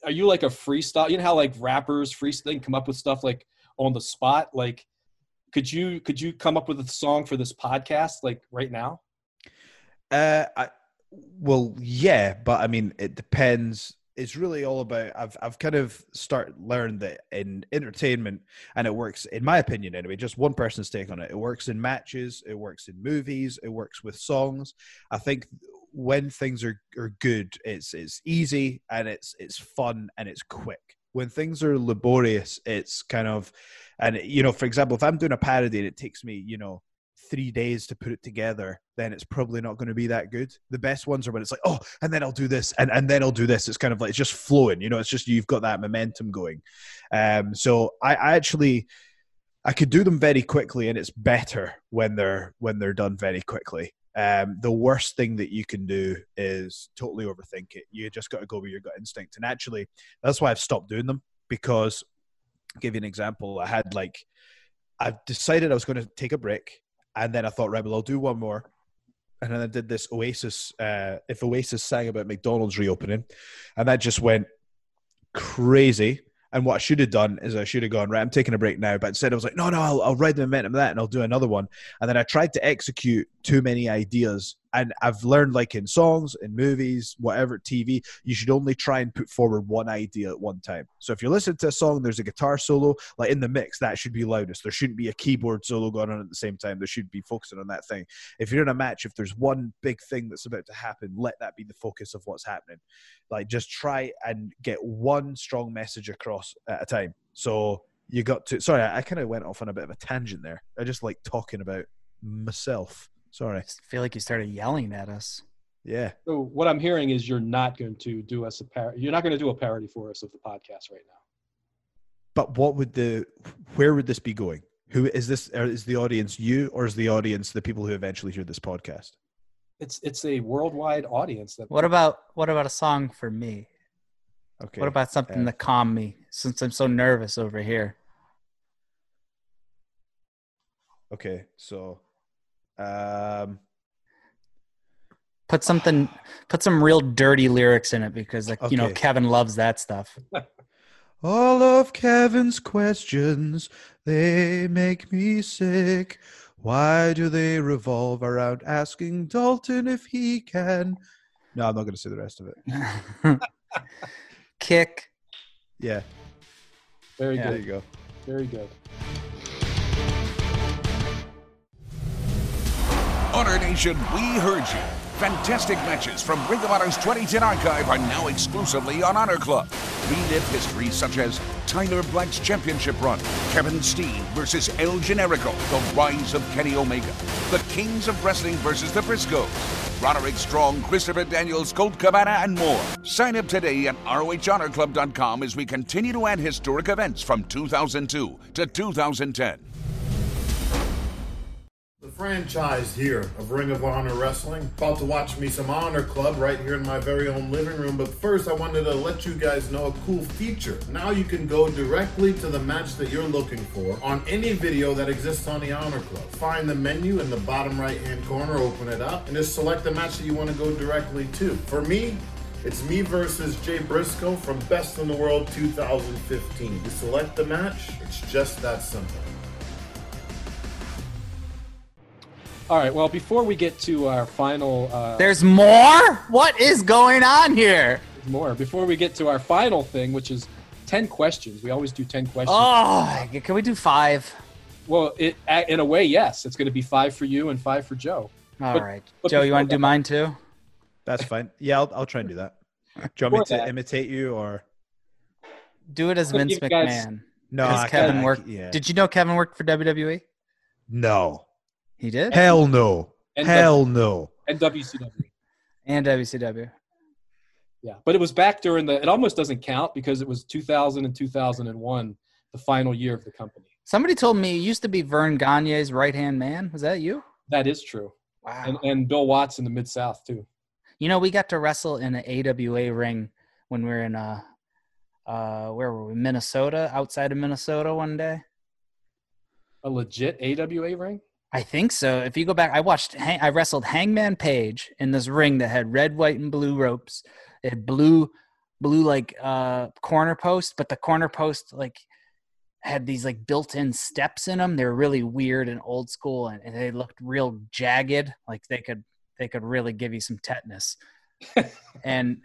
are you like a freestyle? You know how like rappers freestyle and come up with stuff like on the spot? Like, could you could you come up with a song for this podcast like right now? Uh, I, well, yeah, but I mean, it depends. It's really all about. I've I've kind of start learned that in entertainment, and it works in my opinion anyway. Just one person's take on it. It works in matches. It works in movies. It works with songs. I think when things are are good, it's it's easy and it's it's fun and it's quick. When things are laborious, it's kind of, and you know, for example, if I'm doing a parody and it takes me, you know, three days to put it together, then it's probably not going to be that good. The best ones are when it's like, oh, and then I'll do this, and, and then I'll do this. It's kind of like it's just flowing, you know. It's just you've got that momentum going. Um, so I, I actually I could do them very quickly, and it's better when they're when they're done very quickly. Um, the worst thing that you can do is totally overthink it. You just got to go with your gut instinct, and actually, that's why I've stopped doing them because. I'll give you an example. I had like I decided I was going to take a break, and then I thought, right, well, I'll do one more. And then I did this Oasis. Uh, if Oasis sang about McDonald's reopening, and that just went crazy. And what I should have done is I should have gone right. I'm taking a break now, but instead I was like, no, no, I'll, I'll ride the momentum of that, and I'll do another one. And then I tried to execute too many ideas, and I've learned like in songs, in movies, whatever TV, you should only try and put forward one idea at one time. So if you're listening to a song, there's a guitar solo, like in the mix, that should be loudest. There shouldn't be a keyboard solo going on at the same time. There should be focusing on that thing. If you're in a match, if there's one big thing that's about to happen, let that be the focus of what's happening. Like just try and get one strong message across at a time. So you got to. Sorry, I, I kind of went off on a bit of a tangent there. I just like talking about myself. Sorry. I feel like you started yelling at us. Yeah. So what I'm hearing is you're not going to do us a par- You're not going to do a parody for us of the podcast right now. But what would the? Where would this be going? Who is this? or Is the audience you, or is the audience the people who eventually hear this podcast? It's it's a worldwide audience that. What about what about a song for me? Okay. What about something uh, to calm me since I'm so nervous over here? Okay, so, um, Put something, put some real dirty lyrics in it because, like, you know, Kevin loves that stuff. all of Kevin's questions they make me sick. Why do they revolve around asking Dalton if he can? No, I'm not going to say the rest of it. Kick. Yeah, Very Yeah. there good. you go. Very good. Honor Nation, we heard you. Fantastic matches from Ring of Honor's 2010 archive are now exclusively on Honor Club. Relive history such as Tyler Black's championship run. Kevin Steen versus El Generico, the rise of Kenny Omega. The Kings of Wrestling versus the Briscoes. Roderick Strong, Christopher Daniels, Colt Cabana, and more. Sign up today at ROHHonorClub.com as we continue to add historic events from 2002 to 2010. The franchise here of Ring of Honor Wrestling. About to watch me some Honor Club right here in my very own living room. But first, I wanted to let you guys know a cool feature. Now you can go directly to the match that you're looking for on any video that exists on the Honor Club. Find the menu in the bottom right hand corner, open it up, and just select the match that you want to go directly to. For me, it's me versus Jay Briscoe from Best in the World 2015. You select the match, it's just that simple. All right. Well, before we get to our final, uh, There's more? What is going on here? more. Before we get to our final thing, which is ten questions. We always do ten questions. Oh, can we do five? Well, it in a way, yes. It's going to be five for you and five for Joe. All But- right, but Joe, you want to do mine too? That's fine. Yeah, I'll, I'll try and do that. Do you want me to that- imitate you or Do it as I'm Vince give you guys- McMahon. no? Because I Kevin can't- I- worked. Yeah. Did you know Kevin worked for WWE? no. He did, Hell no. And Hell no. and WCW. and WCW. Yeah, but it was back during the. It almost doesn't count because it was 2000 and 2001, the final year of the company. Somebody told me you used to be Verne Gagne's right hand man. Was that you? That is true. Wow. And and Bill Watts in the Mid South too. You know, we got to wrestle in an AWA ring when we were in uh uh where were we? Minnesota, outside of Minnesota one day. A legit AWA ring. I think so. If you go back, I watched. I wrestled Hangman Page in this ring that had red, white, and blue ropes. It had blue, blue like uh corner post, but the corner post like had these like built-in steps in them. They were really weird and old school, and, and they looked real jagged. Like they could they could really give you some tetanus. and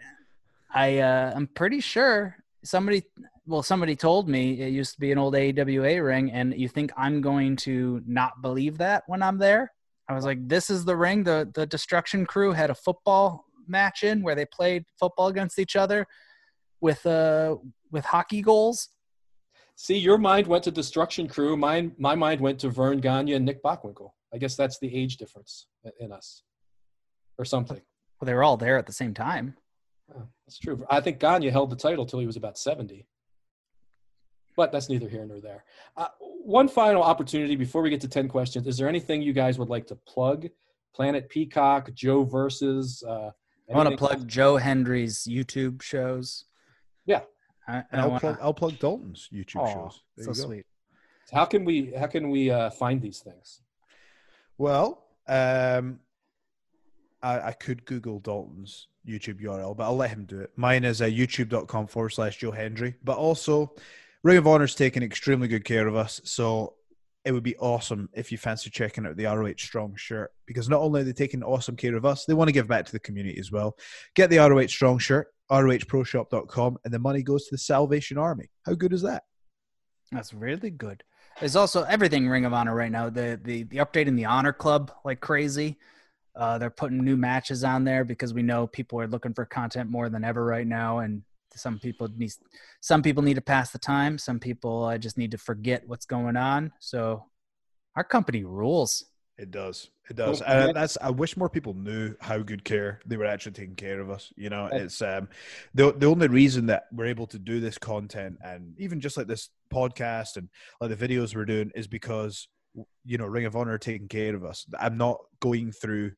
I uh, I'm pretty sure somebody well somebody told me it used to be an old AWA ring and you think I'm going to not believe that when I'm there? I was like this is the ring the the destruction crew had a football match in where they played football against each other with uh with hockey goals. See, your mind went to Destruction Crew. Mine, my mind went to Verne Gagne and Nick Bockwinkel. I guess that's the age difference in- us, or something. Well they were all there at the same time. That's true. I think Gagne held the title till he was about 70. But that's neither here nor there. Uh, one final opportunity before we get to 10 questions. Is there anything you guys would like to plug? Planet Peacock, Joe versus. Uh, I want to plug Joe Hendry's YouTube shows. Yeah. I, I I'll, wanna, plug, I'll plug Dalton's YouTube Aw, shows. There so you go. sweet. How can we how can we uh, find these things? Well, um, I, I could Google Dalton's YouTube URL, but I'll let him do it. Mine is uh, youtube.com forward slash Joe Hendry. But also, Ring of Honor's taking extremely good care of us. So it would be awesome if you fancy checking out the ROH Strong shirt because not only are they taking awesome care of us, they want to give back to the community as well. Get the ROH Strong shirt, rohproshop.com, and the money goes to the Salvation Army. How good is that? That's really good. There's also everything Ring of Honor right now. The the the update in the Honor Club like crazy. Uh, they're putting new matches on there because we know people are looking for content more than ever right now, and some people need some people need to pass the time. Some people uh, just need to forget what's going on. So our company rules. It does. It does. Don't And that's. I wish more people knew how good care they were actually taking care of us. You know, it's um, the the only reason that we're able to do this content and even just like this podcast and like the videos we're doing is because you know Ring of Honor taking care of us. I'm not going through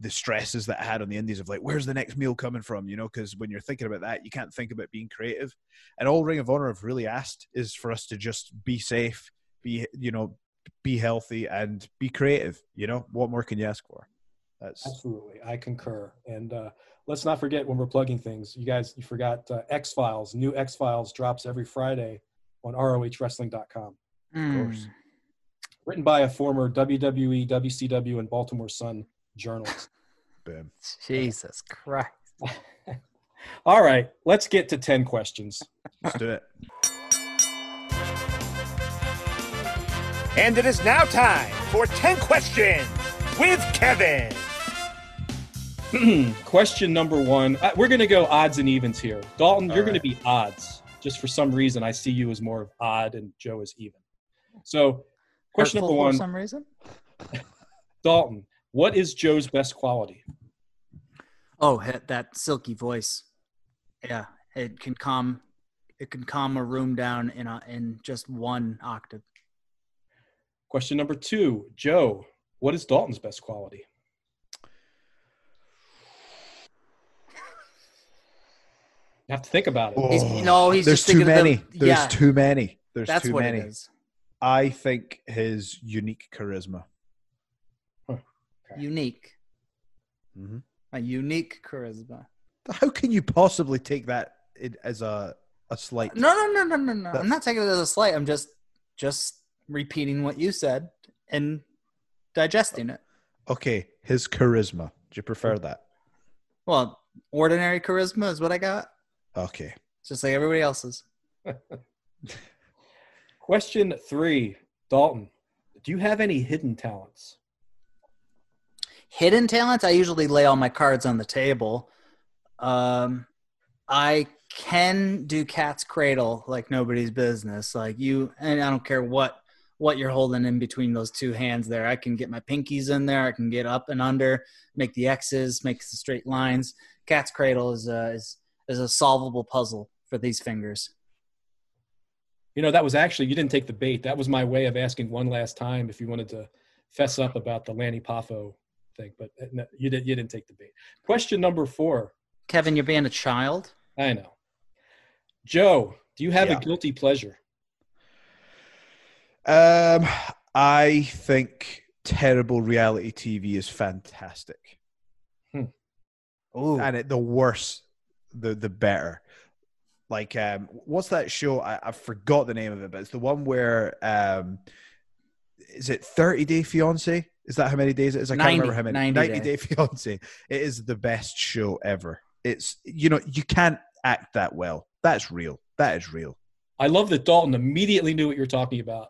the stresses that I had on the indies of like where's the next meal coming from you know because when you're thinking about that you can't think about being creative and all ring of honor have really asked is for us to just be safe be you know be healthy and be creative you know what more can you ask for that's Absolutely, I concur. And uh, let's not forget when we're plugging things, you guys, you forgot uh, X Files. New X Files drops every Friday on ROHWrestling.com. Mm. Of course. Written by a former WWE, WCW, and Baltimore Sun journalist. boom Jesus Christ. All right, let's get to 10 questions. let's do it And it is now time for 10 questions with Kevin. Question number one. Uh, we're going to go odds and evens here. Dalton, you're All going to be odds. just for some reason I see you as more of odd and Joe as even. So, question Hurtful number for one, some reason. Dalton, what is Joe's best quality? Oh, that silky voice. Yeah, it can calm. It can calm a room down in a, in just one octave. Question number two, Joe, what is Dalton's best quality? You have to think about it. He's, oh, no, he's There's just too thinking of the- many. There's yeah, too many. There's that's too what many. it is. I think his unique charisma. Unique. Mhm. A unique charisma. How can you possibly take that as a a slight? No, no, no, no, no, no. I'm not taking it as a slight. I'm just just repeating what you said and digesting it. Okay, his charisma. Do you prefer that? Well, ordinary charisma is what I got. Okay. Just like everybody else's. Question three, Dalton, do you have any hidden talents? Hidden talents i usually lay all my cards on the table. Um i can do cat's cradle like nobody's business. Like you and i don't care what what you're holding in between those two hands there. I can get my pinkies in there. I can get up and under make the x's make the straight lines. Cat's cradle is a is, is a solvable puzzle for these fingers. You know, that was actually, you didn't take the bait. That was my way of asking one last time if you wanted to fess up about the Lanny Poffo thing, but uh, no, you, didn't. you didn't take the bait. Question number four. kevin you're being a child I know. Joe, do you have Yeah. a guilty pleasure? Um, I think terrible reality TV is fantastic, Oh, and it, the worse, the the better. Like, um, what's that show? I, I forgot the name of it, but it's the one where, um, is it Thirty Day Fiance? Is that how many days it is? I can't remember how many. 90 Ninety day. Day Fiance. It is the best show ever. It's you know you can't act that well. That's real. That is real. I love that Dalton immediately knew what you're talking about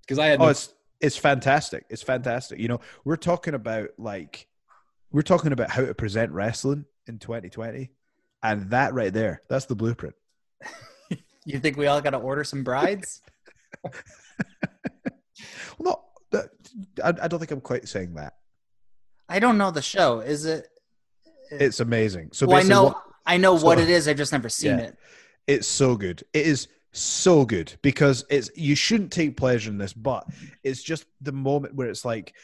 because I had Oh, no, it's it's fantastic. It's fantastic. You know, we're talking about like we're talking about how to present wrestling in 2020, and that right there, that's the blueprint. you think we all got to order some brides Well, not that, I, I don't think I'm quite saying that. i don't know the show is it It's amazing. So well, I know what- I know so- what it is. I've just never seen Yeah. it. it's so good. It is so good because it's you shouldn't take pleasure in this, but it's just the moment where it's like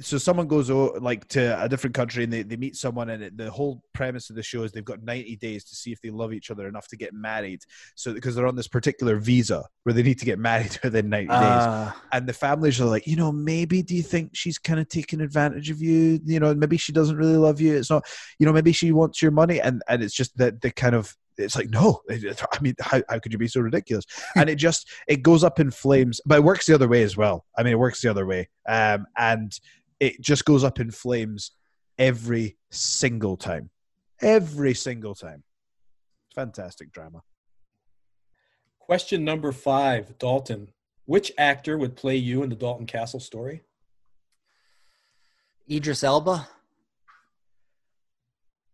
so someone goes like to a different country and they, they meet someone and it, the whole premise of the show is they've got 90 days to see if they love each other enough to get married so because they're on this particular visa where they need to get married within 90 days Uh, and the families are like, you know, maybe do you think she's kind of taking advantage of you? You know, maybe she doesn't really love you. It's not, you know, maybe she wants your money, and and it's just that the kind of it's like no, I mean, how how could you be so ridiculous? and it just it goes up in flames, but it works the other way as well. I mean, it works the other way, um, and it just goes up in flames every single time, every single time. Fantastic drama. question number five, Dalton. Which actor would play you in the Dalton Castle story? Idris Elba.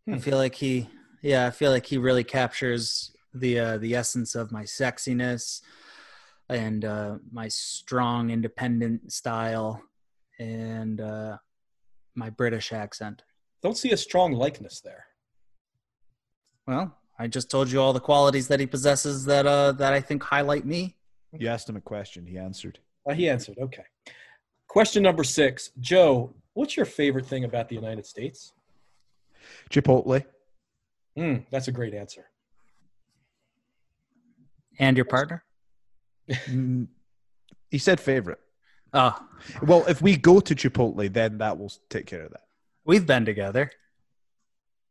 I Hmm. feel like he, yeah, I feel like he really captures the uh, the essence of my sexiness and uh, my strong, independent style and uh, my British accent. Don't see a strong likeness there. Well, I just told you all the qualities that he possesses that uh, that I think highlight me. You asked him a question, he answered. Uh, he answered. Okay. Question number six, Joe. What's your favorite thing about the United States? Chipotle. Hmm, that's a great answer. And your partner? Mm, he said favorite. Oh, Well, if we go to Chipotle, then that will take care of that. we've been together.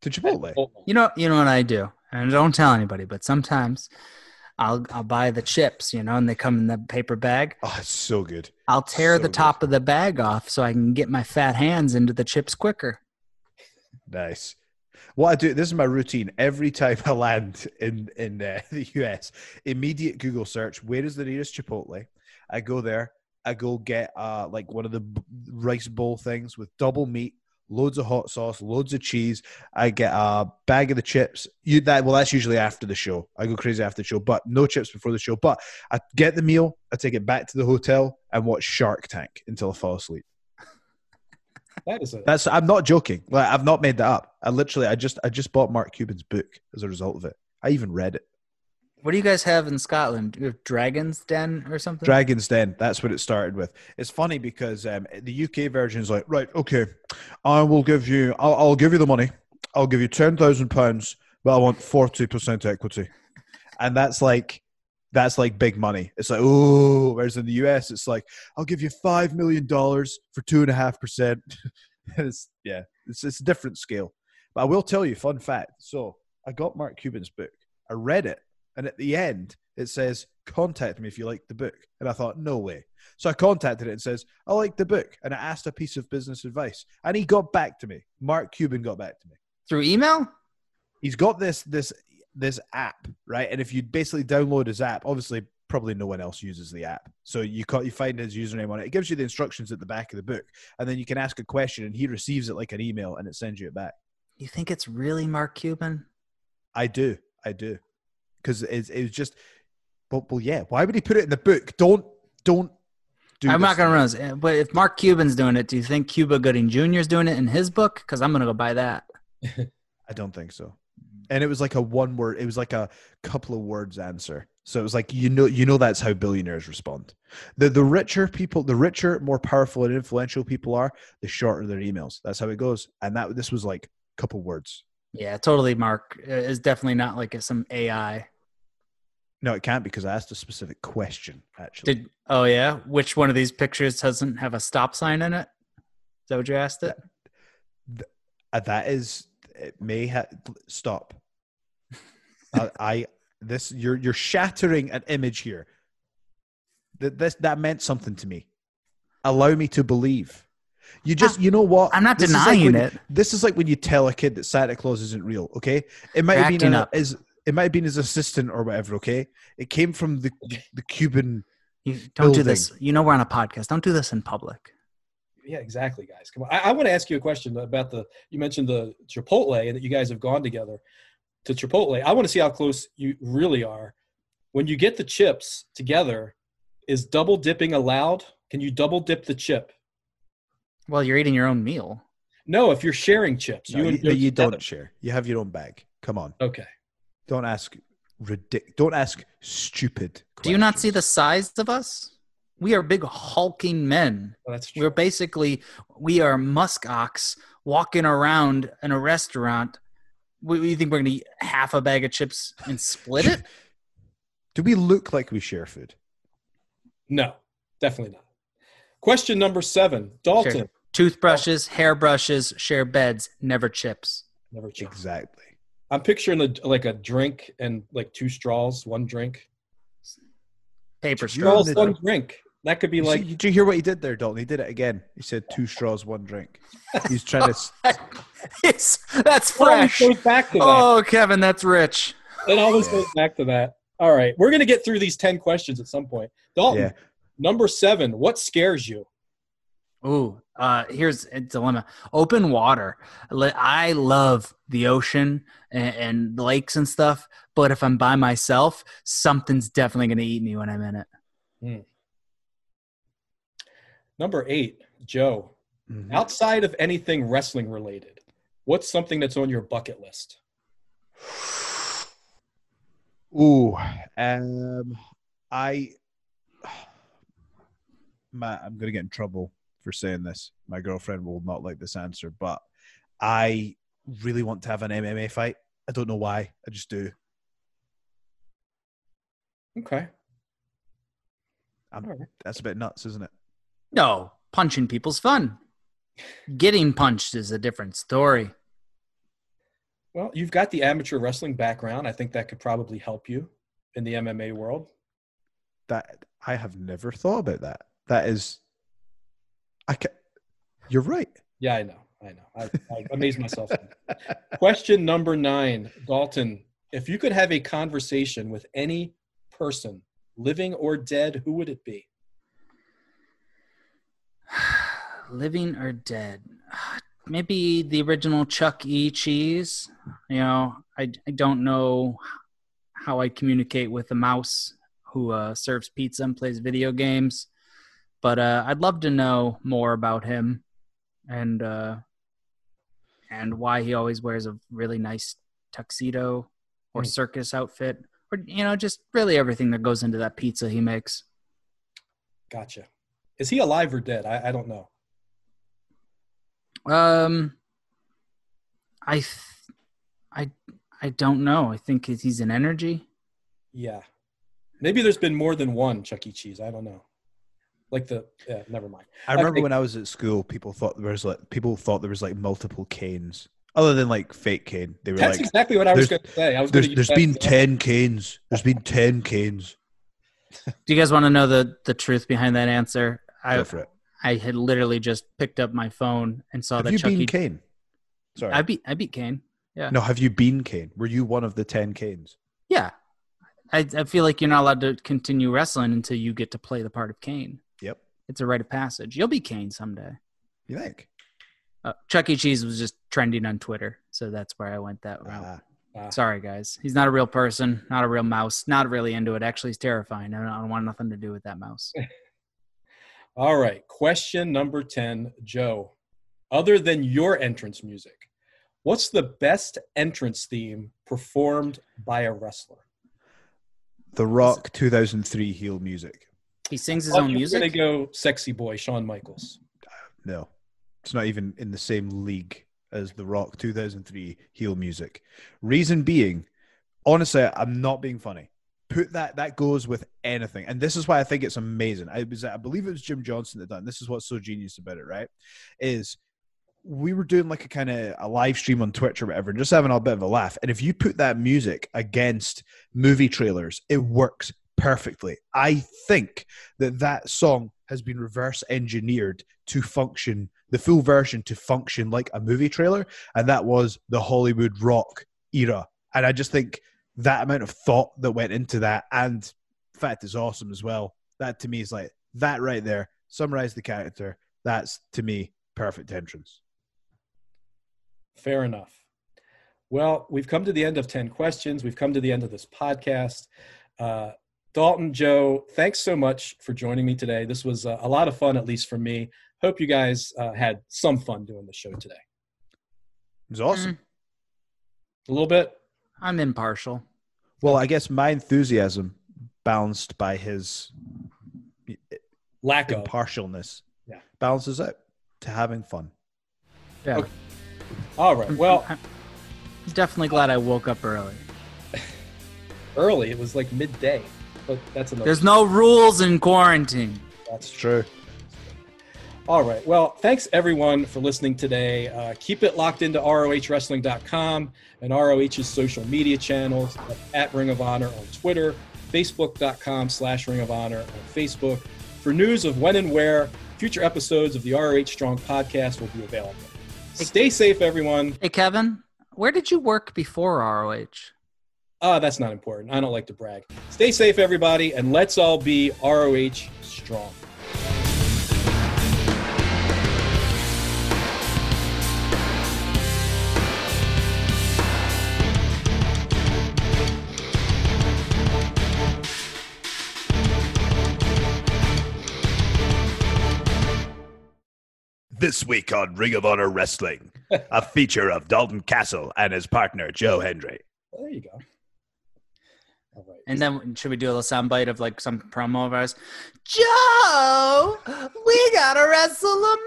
To Chipotle. You know, you know what I do, and don't tell anybody. But sometimes, I'll I'll buy the chips, you know, and they come in the paper bag. Oh, it's so good. I'll tear So the top of the bag off so I can get my fat hands into the chips quicker. Nice. What I do, this is my routine. Every time I land in in uh, the US, immediate Google search. Where is the nearest Chipotle? I go there. I go get uh like one of the rice bowl things with double meat, loads of hot sauce, loads of cheese. I get a bag of the chips. You that well, that's usually after the show. I go crazy after the show, but no chips before the show. But I get the meal, I take it back to the hotel and watch Shark Tank until I fall asleep. That is a That's I'm not joking. Like I've not made that up. I literally I just I just bought Mark Cuban's book as a result of it. I even read it. What do you guys have in Scotland? You have Dragon's Den or something? Dragon's Den. That's what it started with. It's funny because um, the UK version is like, right, okay, I will give you, I'll, I'll give you the money. I'll give you ten thousand pounds, but I want forty percent equity, and that's like, that's like big money. It's like, oh, whereas in the US, it's like, I'll give you five million dollars for two and a half percent. It's yeah, it's it's a different scale. But I will tell you, fun fact. So I got Mark Cuban's book. I read it, and at the end it says, "Contact me if you like the book." And I thought, no way. So I contacted it and says, "I like the book," and I asked a piece of business advice, and he got back to me. Mark Cuban got back to me. Through email? He's got this this this app, right? And if you basically download his app, obviously probably no one else uses the app. So you you find his username on it. It gives you the instructions at the back of the book, and then you can ask a question, and he receives it like an email, and it sends you it back. You think it's really Mark Cuban? I do, I do, because it's it was just, but well, yeah. Why would he put it in the book? Don't don't. Do I'm not gonna run this, but if Mark Cuban's doing it, do you think Cuba Gooding Jr. is doing it in his book? Because I'm gonna go buy that. I don't think so. And it was like a one word. It was like a couple of words answer. So it was like you know you know that's how billionaires respond. The the richer people, the richer, more powerful and influential people are, the shorter their emails. That's how it goes. And that this was like a couple words. Yeah, totally. Mark is definitely not like some AI. No, it can't because I asked a specific question. Actually, Did oh yeah? Which one of these pictures doesn't have a stop sign in it? Is that what you asked it? Uh, that is it may ha- stop. I, I this you're you're shattering an image here. That this that meant something to me. Allow me to believe. You just ah, you know what? I'm not This is like denying when- it. This is like when you tell a kid that Santa Claus isn't real. Okay, it might have been a, up. his it might have been his assistant or whatever. Okay, it came from the the Cuban. You don't do this. You know we're on a podcast. Don't do this in public. yeah, exactly, guys. Come on. I, I want to ask you a question about the. You mentioned the Chipotle and that you guys have gone together to Chipotle. I want to see how close you really are. When you get the chips together, is double dipping allowed? Can you double dip the chip? Well, you're eating your own meal. No, if you're sharing chips, No, you you, you don't share. You have your own bag. Come on. Okay. Don't ask ridic- Don't ask stupid. Do you not see the size of us? We are big hulking men. Well, that's We're basically we are musk ox walking around in a restaurant. We, we think we're gonna eat half a bag of chips and split it? Do we look like we share food? No, definitely not. Question number seven, Dalton. Share toothbrushes, hairbrushes, share beds, never chips. Never chips. Exactly. I'm picturing a, like a drink and like two straws, one drink. Paper straws. Straws, one drink. That could be You like see- did you hear what he did there, Dalton? He did it again. He said two straws, one drink. He's trying to. It's, that's fresh. goes back to that. Oh, Kevin, that's rich. It always goes back to that. All right, we're gonna get through these ten questions at some point. Dalton, Yeah. number seven. What scares you? Ooh, uh, here's a dilemma. Open water. I love the ocean and, and lakes and stuff, but if I'm by myself, something's definitely going to eat me when I'm in it. Number eight, Joe. Mhm. Outside of anything wrestling related, what's something that's on your bucket list? Ooh, um, I, Matt, I'm gonna get in trouble for saying this. My girlfriend will not like this answer, but I really want to have an MMA fight. I don't know why. I just do. Okay. I'm, All right. That's a bit nuts, isn't it? No, punching people's fun. Getting punched is a different story. Well, you've got the amateur wrestling background. I think that could probably help you in the MMA world. That I have never thought about that. That is, I can. You're right. Yeah, I know. I know. I, I amaze myself. Question number nine, Dalton. If you could have a conversation with any person, living or dead, who would it be? Living or dead? maybe the original Chuck E. Cheese. You know, I, I don't know how I communicate with a mouse who uh, serves pizza and plays video games, but uh, I'd love to know more about him and uh, and why he always wears a really nice tuxedo or Hmm. circus outfit, or you know, just really everything that goes into that pizza he makes. Gotcha. Is he alive or dead? I, I don't know. Um, I, th- I, I don't know. I think he's an energy. Yeah. Maybe there's been more than one Chuck E. Cheese. I don't know. Like the yeah, never mind. I remember Okay. when I was at school, people thought there was like people thought there was like multiple Kanes, other than like fake Kane. They were That's like, exactly what I was going to say. I was "There's gonna use that been ten Kanes. There's been ten Kanes." Do you guys want to know the the truth behind that answer? I Go for it. I had literally just picked up my phone and saw Have that you Chuck been E. Kane? Sorry. I beat I beat Kane. Yeah. no, have you been Kane? Were you one of the ten Kanes? Yeah. I, I feel like you're not allowed to continue wrestling until you get to play the part of Kane. Yep. It's a rite of passage. You'll be Kane someday. You think? Uh, Chuck E. Cheese was just trending on Twitter, so that's where I went that route. Ah. Sorry, guys. He's not a real person, not a real mouse, not really into it. Actually, he's terrifying. I don't, I don't want nothing to do with that mouse. All right. Question number 10, Joe. Other than your entrance music, what's the best entrance theme performed by a wrestler? The Rock 2003 heel music. He sings his own music. gonna go sexy boy Shawn Michaels. No, it's not even in the same league as The Rock 2003 heel music. Reason being, honestly, I'm not being funny. Put that that goes with anything, and this is why I think it's amazing. I was, I believe it was Jim Johnston that done. This is what's so genius about it, right? Is we were doing like a kind of a live stream on Twitch or whatever, and just having a bit of a laugh. And if you put that music against movie trailers, it works perfectly. I think that that song has been reverse engineered to function, the full version to function like a movie trailer, and that was the Hollywood rock era. And I just think that amount of thought that went into that, and fact is awesome as well. That to me is like that right there. Summarize the character. That's to me perfect entrance. Fair enough. Well, we've come to the end of 10 questions. We've come to the end of this podcast. Uh, Dalton, Joe, thanks so much for joining me today. This was uh, a lot of fun, at least for me. Hope you guys uh, had some fun doing the show today. It was awesome. A little bit. I'm impartial. Well, I guess my enthusiasm balanced by his Lack of. impartialness Yeah. balances out to having fun. Yeah. Okay. All right. Well, I'm definitely glad I woke up early. early. It was like midday, but that's another. There's no rules in quarantine. That's True. All right. Well, thanks everyone for listening today. Uh, keep it locked into ROHWrestling.com and ROH's social media channels at Ring of Honor on Twitter, Facebook.com slash Ring of Honor on Facebook. For news of when and where future episodes of the ROH Strong podcast will be available. Stay safe, everyone. Hey, Kevin, where did you work before ROH? Ah, that's not important. I don't like to brag. Stay safe, everybody, and let's all be ROH Strong. This week on Ring of Honor Wrestling, a feature of Dalton Castle and his partner Joe Hendry. There you go. All right. And then should we do a little soundbite of like some promo of ours? Joe, we gotta wrestle a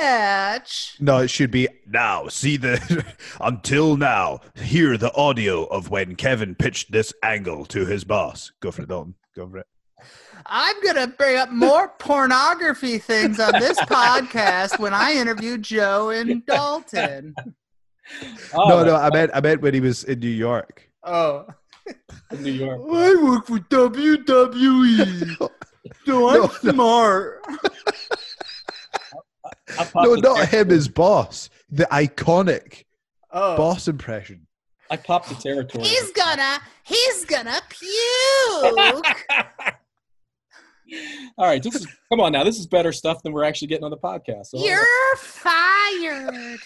match. No, it should be now. See the until now. Hear the audio of when Kevin pitched this angle to his boss. Go for it, Dalton. Go for it. I'm gonna bring up more pornography things on this podcast when I interview Joe and Dalton. All no, no, oh. I meant I meant when he was in New York. Oh, In New York. I work for WWE, so I'm No, no. smart. I popped No, not him as boss. The iconic Oh, boss impression. I popped the territory. he's gonna, he's gonna puke. All right, this is come on now. This is better stuff than we're actually getting on the podcast. So You're fired.